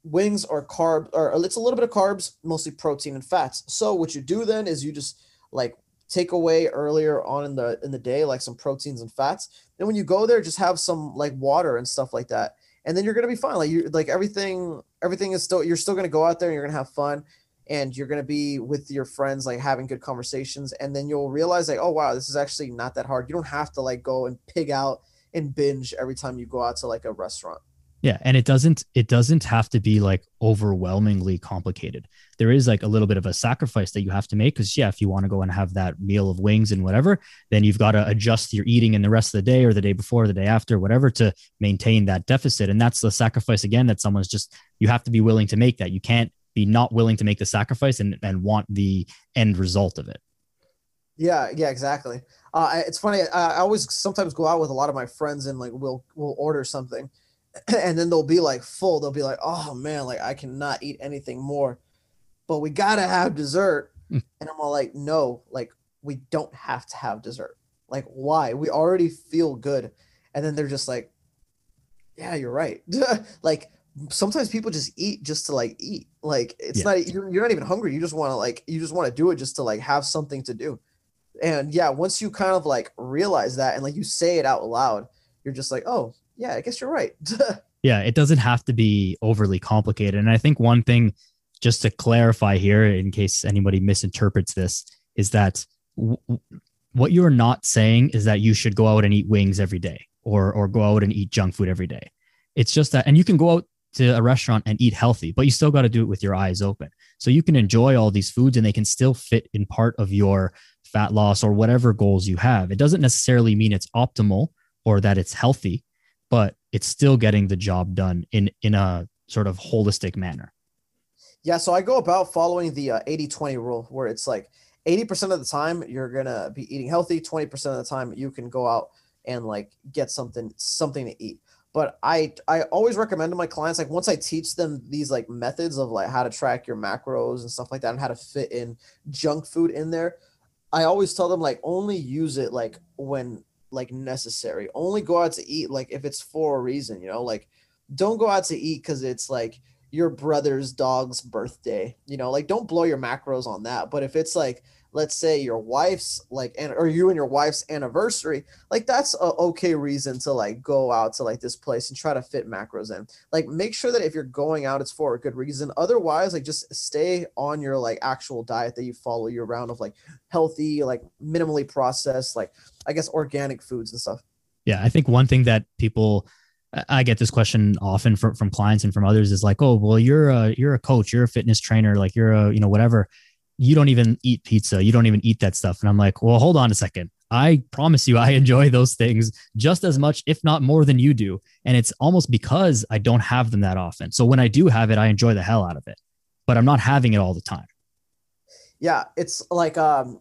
wings are carb or it's a little bit of carbs, mostly protein and fats. So what you do then is you just like take away earlier on in the in the day like some proteins and fats. Then when you go there, just have some like water and stuff like that, and then you're gonna be fine. Like you like everything everything is still you're still gonna go out there and you're gonna have fun. And you're gonna be with your friends, like having good conversations, and then you'll realize, like, oh wow, this is actually not that hard. You don't have to like go and pig out and binge every time you go out to like a restaurant. Yeah, and it doesn't it doesn't have to be like overwhelmingly complicated. There is like a little bit of a sacrifice that you have to make cuz yeah, if you want to go and have that meal of wings and whatever, then you've got to adjust your eating in the rest of the day or the day before, or the day after, whatever to maintain that deficit. And that's the sacrifice again that someone's just you have to be willing to make that. You can't be not willing to make the sacrifice and and want the end result of it. Yeah, yeah, exactly. Uh, it's funny. I, I always sometimes go out with a lot of my friends and like we'll we'll order something <clears throat> and then they'll be like full. They'll be like, "Oh man, like I cannot eat anything more, but we gotta have dessert." Hmm. and I'm all like, "No, like we don't have to have dessert. Like why? We already feel good." And then they're just like, "Yeah, you're right." <laughs> like sometimes people just eat just to like eat. Like it's yeah. not you're, you're not even hungry. You just want to like you just want to do it just to like have something to do. And yeah, once you kind of like realize that and like you say it out loud, you're just like, "Oh, yeah, I guess you're right. <laughs> yeah, it doesn't have to be overly complicated. And I think one thing, just to clarify here, in case anybody misinterprets this, is that w- what you're not saying is that you should go out and eat wings every day or or go out and eat junk food every day. It's just that, and you can go out to a restaurant and eat healthy, but you still got to do it with your eyes open. So you can enjoy all these foods and they can still fit in part of your fat loss or whatever goals you have. It doesn't necessarily mean it's optimal or that it's healthy, but it's still getting the job done in in a sort of holistic manner. Yeah, so I go about following the uh, 80-20 rule where it's like 80% of the time you're going to be eating healthy, 20% of the time you can go out and like get something something to eat but i i always recommend to my clients like once i teach them these like methods of like how to track your macros and stuff like that and how to fit in junk food in there i always tell them like only use it like when like necessary. Only go out to eat like if it's for a reason you know? Like don't go out to eat because it's like your brother's dog's birthday you know? Like don't blow your macros on that. But if it's like let's say your wife's like and or you and your wife's anniversary like that's a okay reason to like go out to like this place and try to fit macros in. Like make sure that if you're going out it's for a good reason. Otherwise like just stay on your like actual diet that you follow year round of like healthy like minimally processed like i guess organic foods and stuff. Yeah i think one thing that people I get this question often from, from clients and from others is like, oh, well, you're a you're a coach, you're a fitness trainer, like you're a you know whatever you don't even eat pizza. You don't even eat that stuff. And I'm like, well, hold on a second. I promise you, <laughs> I enjoy those things just as much, if not more than you do. And it's almost because I don't have them that often. So when I do have it, I enjoy the hell out of it, but I'm not having it all the time. Yeah. It's like, um,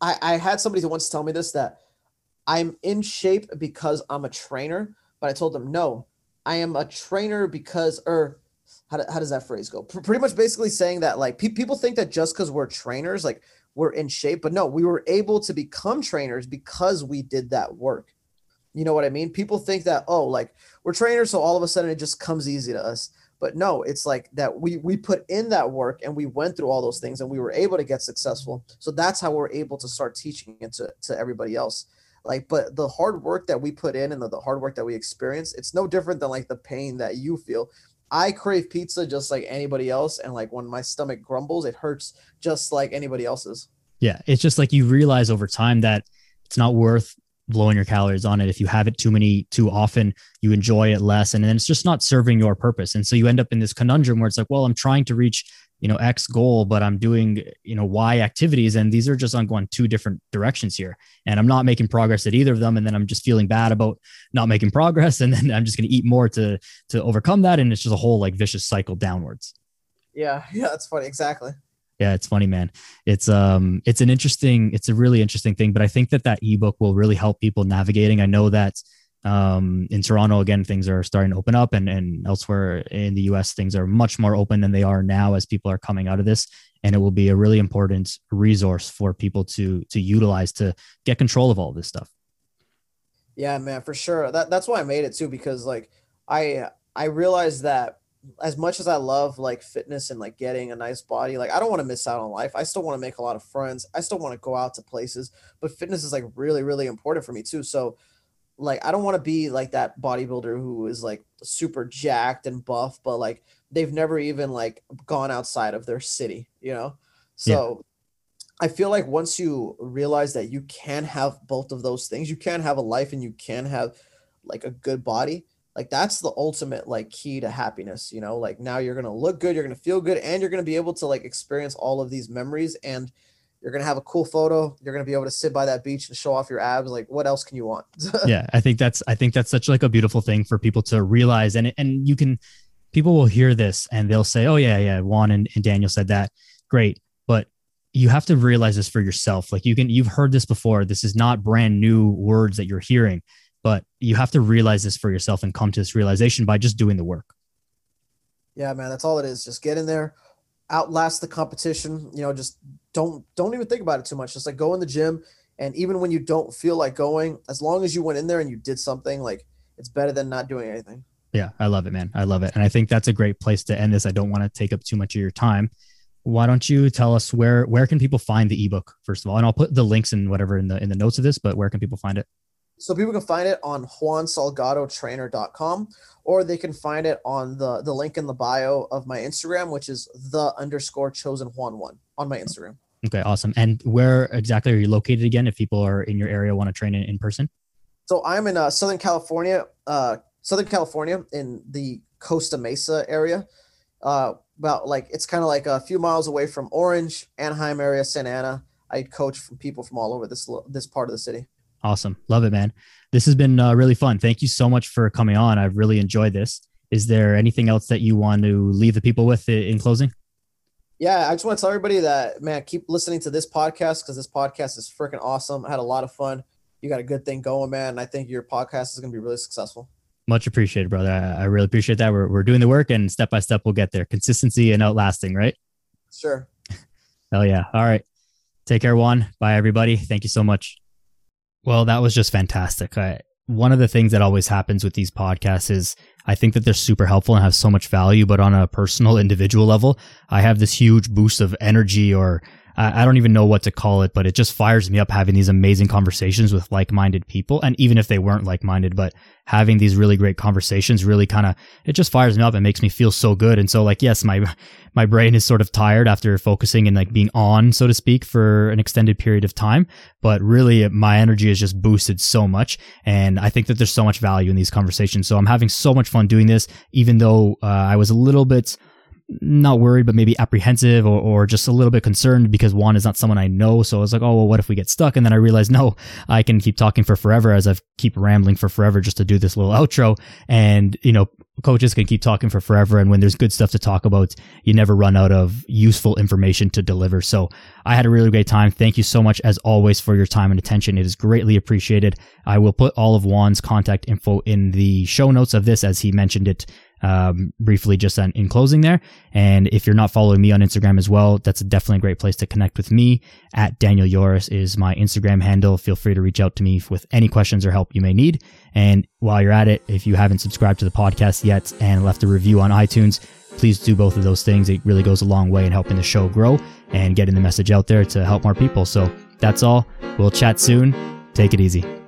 I, I had somebody once tell me this that I'm in shape because I'm a trainer, but I told them, no, I am a trainer because, or how, how does that phrase go? P- pretty much basically saying that like pe- people think that just because we're trainers, like we're in shape, but no, we were able to become trainers because we did that work. You know what I mean? People think that, oh, like we're trainers, so all of a sudden it just comes easy to us. But no, it's like that we we put in that work and we went through all those things and we were able to get successful. So that's how we're able to start teaching it to, to everybody else. Like, but the hard work that we put in and the, the hard work that we experience, it's no different than like the pain that you feel I crave pizza just like anybody else. And like when my stomach grumbles, it hurts just like anybody else's. Yeah. It's just like you realize over time that it's not worth blowing your calories on it. If you have it too many, too often, you enjoy it less. And then it's just not serving your purpose. And so you end up in this conundrum where it's like, well, I'm trying to reach you know x goal but i'm doing you know y activities and these are just on going two different directions here. And i'm not making progress at either of them and then i'm just feeling bad about not making progress and then i'm just going to eat more to to overcome that and it's just a whole like vicious cycle downwards. Yeah <laughs> yeah that's funny exactly. Yeah it's funny man. It's um it's an interesting it's a really interesting thing but i think that that ebook will really help people navigating. I know that um, in Toronto, again, things are starting to open up, and, and elsewhere in the US, things are much more open than they are now as people are coming out of this. And it will be a really important resource for people to to utilize to get control of all this stuff. Yeah, man, for sure. That that's why I made it too, because like I I realized that as much as I love like fitness and like getting a nice body, like I don't want to miss out on life. I still want to make a lot of friends. I still want to go out to places, but fitness is like really, really important for me too. So like I don't want to be like that bodybuilder who is like super jacked and buff, but like they've never even like gone outside of their city, you know? So yeah. I feel like once you realize that you can have both of those things, you can have a life and you can have like a good body, like that's the ultimate like key to happiness, you know? Like now you're going to look good, you're going to feel good and you're going to be able to like experience all of these memories and you're gonna have a cool photo. You're gonna be able to sit by that beach and show off your abs. Like, what else can you want? <laughs> yeah, I think that's I think that's such like a beautiful thing for people to realize, and and you can people will hear this and they'll say, oh yeah, yeah, Juan and, and Daniel said that, great, but you have to realize this for yourself. Like you can you've heard this before. This is not brand new words that you're hearing, but you have to realize this for yourself and come to this realization by just doing the work. Yeah, man, that's all it is. Just get in there, outlast the competition. You know, just don't don't even think about it too much. Just like go in the gym, and even when you don't feel like going, as long as you went in there and you did something, like it's better than not doing anything. Yeah, I love it, man. I love it, and I think that's a great place to end this. I don't want to take up too much of your time. Why don't you tell us where where can people find the ebook first of all, and I'll put the links and whatever in the in the notes of this. But where can people find it? So people can find it on juansalgadotrainer.com or they can find it on the, the link in the bio of my Instagram, which is the underscore chosen Juan one on my Instagram. Okay, awesome. And where exactly are you located again if people are in your area want to train in, in person? So I'm in uh, Southern California, uh, Southern California in the Costa Mesa area. Uh, about like it's kind of like a few miles away from Orange, Anaheim area, Santa Ana. I coach from people from all over this this part of the city. Awesome, love it, man. This has been uh, really fun. Thank you so much for coming on. I've really enjoyed this. Is there anything else that you want to leave the people with in closing? Yeah, I just want to tell everybody that man, keep listening to this podcast because this podcast is freaking awesome. I had a lot of fun. You got a good thing going, man. And I think your podcast is going to be really successful. Much appreciated, brother. I, I really appreciate that. We're, we're doing the work and step by step we'll get there. Consistency and outlasting, right? Sure. <laughs> Hell yeah. All right. Take care, Juan. Bye, everybody. Thank you so much. Well, that was just fantastic. I, one of the things that always happens with these podcasts is I think that they're super helpful and have so much value, but on a personal, individual level, I have this huge boost of energy or I don't even know what to call it, but it just fires me up having these amazing conversations with like-minded people. And even if they weren't like-minded, but having these really great conversations really kind of, it just fires me up and makes me feel so good. And so like, yes, my, <laughs> my brain is sort of tired after focusing and like being on, so to speak, for an extended period of time. But really my energy is just boosted so much. And I think that there's so much value in these conversations. So I'm having so much fun doing this, even though uh, I was a little bit, not worried, but maybe apprehensive or, or just a little bit concerned because Juan is not someone I know. So I was like, oh, well, what if we get stuck? And then I realized, no, I can keep talking for forever as I keep rambling for forever just to do this little outro. And, you know, coaches can keep talking for forever. And when there's good stuff to talk about, you never run out of useful information to deliver. So I had a really great time. Thank you so much, as always, for your time and attention. It is greatly appreciated. I will put all of Juan's contact info in the show notes of this as he mentioned it um, briefly just in closing there. And if you're not following me on Instagram as well, that's definitely a great place to connect with me. At Daniel Yoris is my Instagram handle. Feel free to reach out to me with any questions or help you may need. And while you're at it, if you haven't subscribed to the podcast yet and left a review on iTunes, please do both of those things. It really goes a long way in helping the show grow and getting the message out there to help more people. So that's all. We'll chat soon. Take it easy.